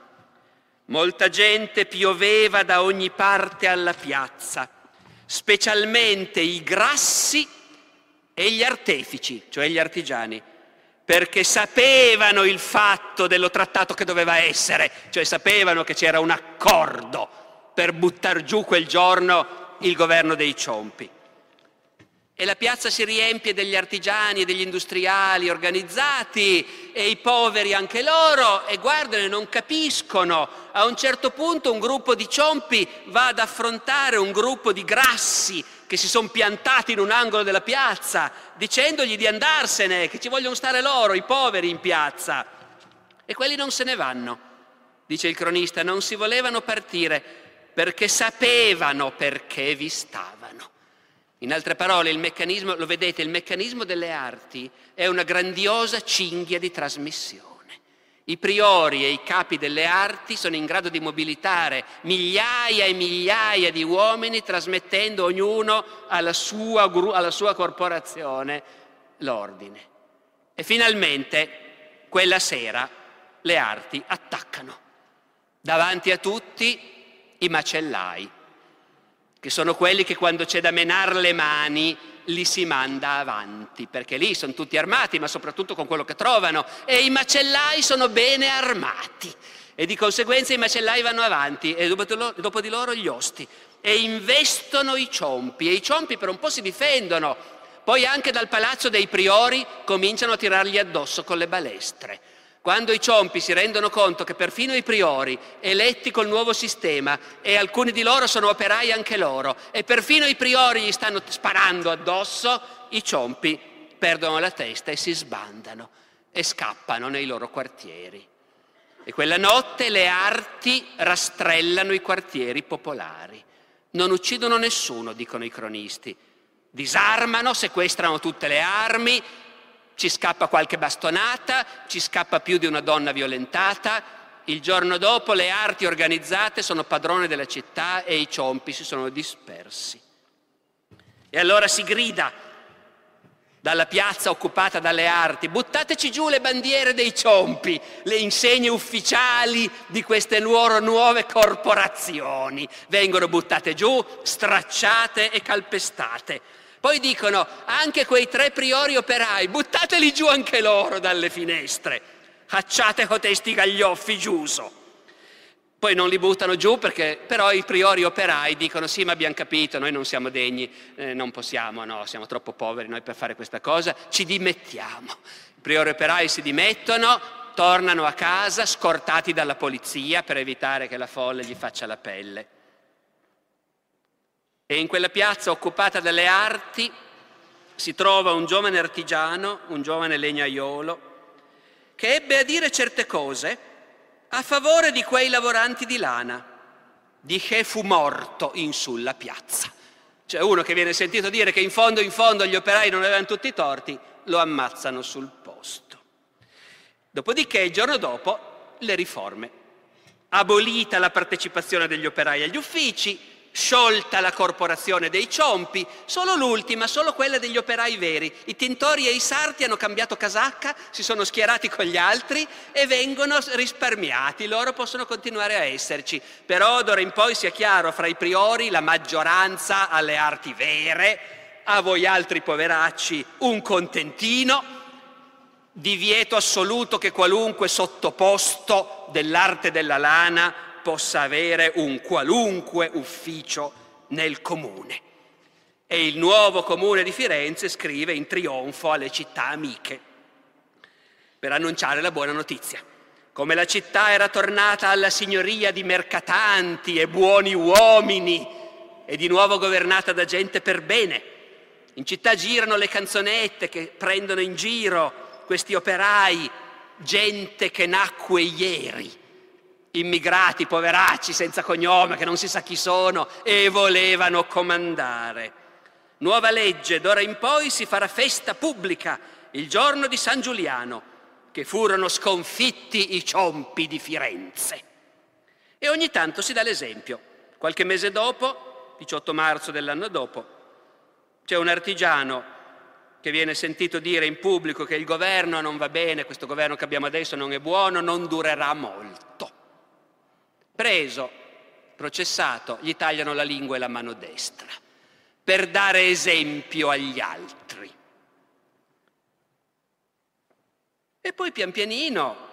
Molta gente pioveva da ogni parte alla piazza, specialmente i grassi e gli artefici, cioè gli artigiani perché sapevano il fatto dello trattato che doveva essere, cioè sapevano che c'era un accordo per buttare giù quel giorno il governo dei ciompi. E la piazza si riempie degli artigiani e degli industriali organizzati e i poveri anche loro e guardano e non capiscono. A un certo punto un gruppo di ciompi va ad affrontare un gruppo di grassi che si sono piantati in un angolo della piazza dicendogli di andarsene, che ci vogliono stare loro, i poveri in piazza. E quelli non se ne vanno, dice il cronista, non si volevano partire perché sapevano perché vi stavano. In altre parole, il meccanismo, lo vedete, il meccanismo delle arti è una grandiosa cinghia di trasmissione. I priori e i capi delle arti sono in grado di mobilitare migliaia e migliaia di uomini trasmettendo ognuno alla sua, alla sua corporazione l'ordine. E finalmente quella sera le arti attaccano. Davanti a tutti i macellai, che sono quelli che quando c'è da menare le mani li si manda avanti, perché lì sono tutti armati, ma soprattutto con quello che trovano, e i macellai sono bene armati. E di conseguenza i macellai vanno avanti e dopo di loro gli osti e investono i ciompi e i ciompi per un po' si difendono, poi anche dal palazzo dei priori cominciano a tirargli addosso con le balestre. Quando i ciompi si rendono conto che perfino i priori, eletti col nuovo sistema, e alcuni di loro sono operai anche loro, e perfino i priori gli stanno sparando addosso, i ciompi perdono la testa e si sbandano e scappano nei loro quartieri. E quella notte le arti rastrellano i quartieri popolari. Non uccidono nessuno, dicono i cronisti. Disarmano, sequestrano tutte le armi, ci scappa qualche bastonata, ci scappa più di una donna violentata, il giorno dopo le arti organizzate sono padrone della città e i ciompi si sono dispersi. E allora si grida dalla piazza occupata dalle arti, buttateci giù le bandiere dei ciompi, le insegne ufficiali di queste loro nuove corporazioni, vengono buttate giù, stracciate e calpestate. Poi dicono anche quei tre priori operai, buttateli giù anche loro dalle finestre. cacciate cotesti gaglioffi giuso. Poi non li buttano giù perché però i priori operai dicono sì ma abbiamo capito, noi non siamo degni, eh, non possiamo, no, siamo troppo poveri noi per fare questa cosa, ci dimettiamo. I priori operai si dimettono, tornano a casa scortati dalla polizia per evitare che la folle gli faccia la pelle. E in quella piazza occupata dalle arti si trova un giovane artigiano, un giovane legnaiolo, che ebbe a dire certe cose a favore di quei lavoranti di lana, di che fu morto in sulla piazza. C'è uno che viene sentito dire che in fondo, in fondo gli operai non avevano tutti i torti, lo ammazzano sul posto. Dopodiché, il giorno dopo, le riforme. Abolita la partecipazione degli operai agli uffici, sciolta la corporazione dei ciompi, solo l'ultima, solo quella degli operai veri. I tintori e i sarti hanno cambiato casacca, si sono schierati con gli altri e vengono risparmiati, loro possono continuare a esserci. Però d'ora in poi sia chiaro, fra i priori la maggioranza alle arti vere, a voi altri poveracci un contentino, divieto assoluto che qualunque sottoposto dell'arte della lana possa avere un qualunque ufficio nel comune. E il nuovo comune di Firenze scrive in trionfo alle città amiche per annunciare la buona notizia. Come la città era tornata alla signoria di mercatanti e buoni uomini e di nuovo governata da gente per bene. In città girano le canzonette che prendono in giro questi operai, gente che nacque ieri immigrati, poveracci, senza cognome, che non si sa chi sono, e volevano comandare. Nuova legge, d'ora in poi si farà festa pubblica il giorno di San Giuliano, che furono sconfitti i ciompi di Firenze. E ogni tanto si dà l'esempio. Qualche mese dopo, 18 marzo dell'anno dopo, c'è un artigiano che viene sentito dire in pubblico che il governo non va bene, questo governo che abbiamo adesso non è buono, non durerà molto. Preso, processato, gli tagliano la lingua e la mano destra per dare esempio agli altri. E poi pian pianino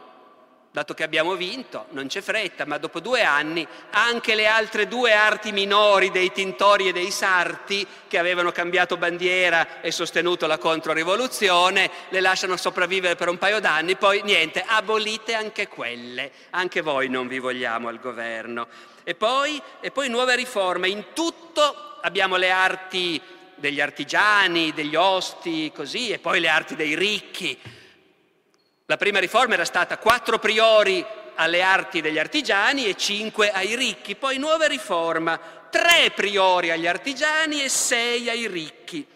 dato che abbiamo vinto, non c'è fretta, ma dopo due anni anche le altre due arti minori dei tintori e dei sarti, che avevano cambiato bandiera e sostenuto la controrivoluzione, le lasciano sopravvivere per un paio d'anni, poi niente, abolite anche quelle, anche voi non vi vogliamo al governo. E poi, e poi nuove riforme, in tutto abbiamo le arti degli artigiani, degli osti, così, e poi le arti dei ricchi la prima riforma era stata quattro priori alle arti degli artigiani e cinque ai ricchi, poi nuova riforma, tre priori agli artigiani e sei ai ricchi.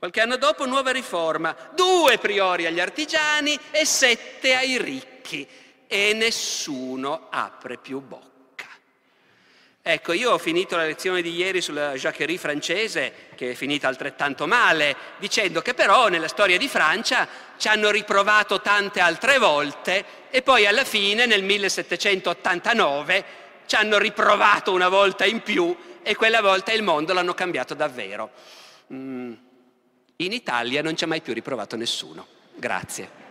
Qualche anno dopo nuova riforma, due priori agli artigiani e sette ai ricchi e nessuno apre più bocca. Ecco, io ho finito la lezione di ieri sulla Jacquerie francese, che è finita altrettanto male, dicendo che però nella storia di Francia ci hanno riprovato tante altre volte e poi alla fine, nel 1789, ci hanno riprovato una volta in più e quella volta il mondo l'hanno cambiato davvero. Mm. In Italia non ci ha mai più riprovato nessuno. Grazie.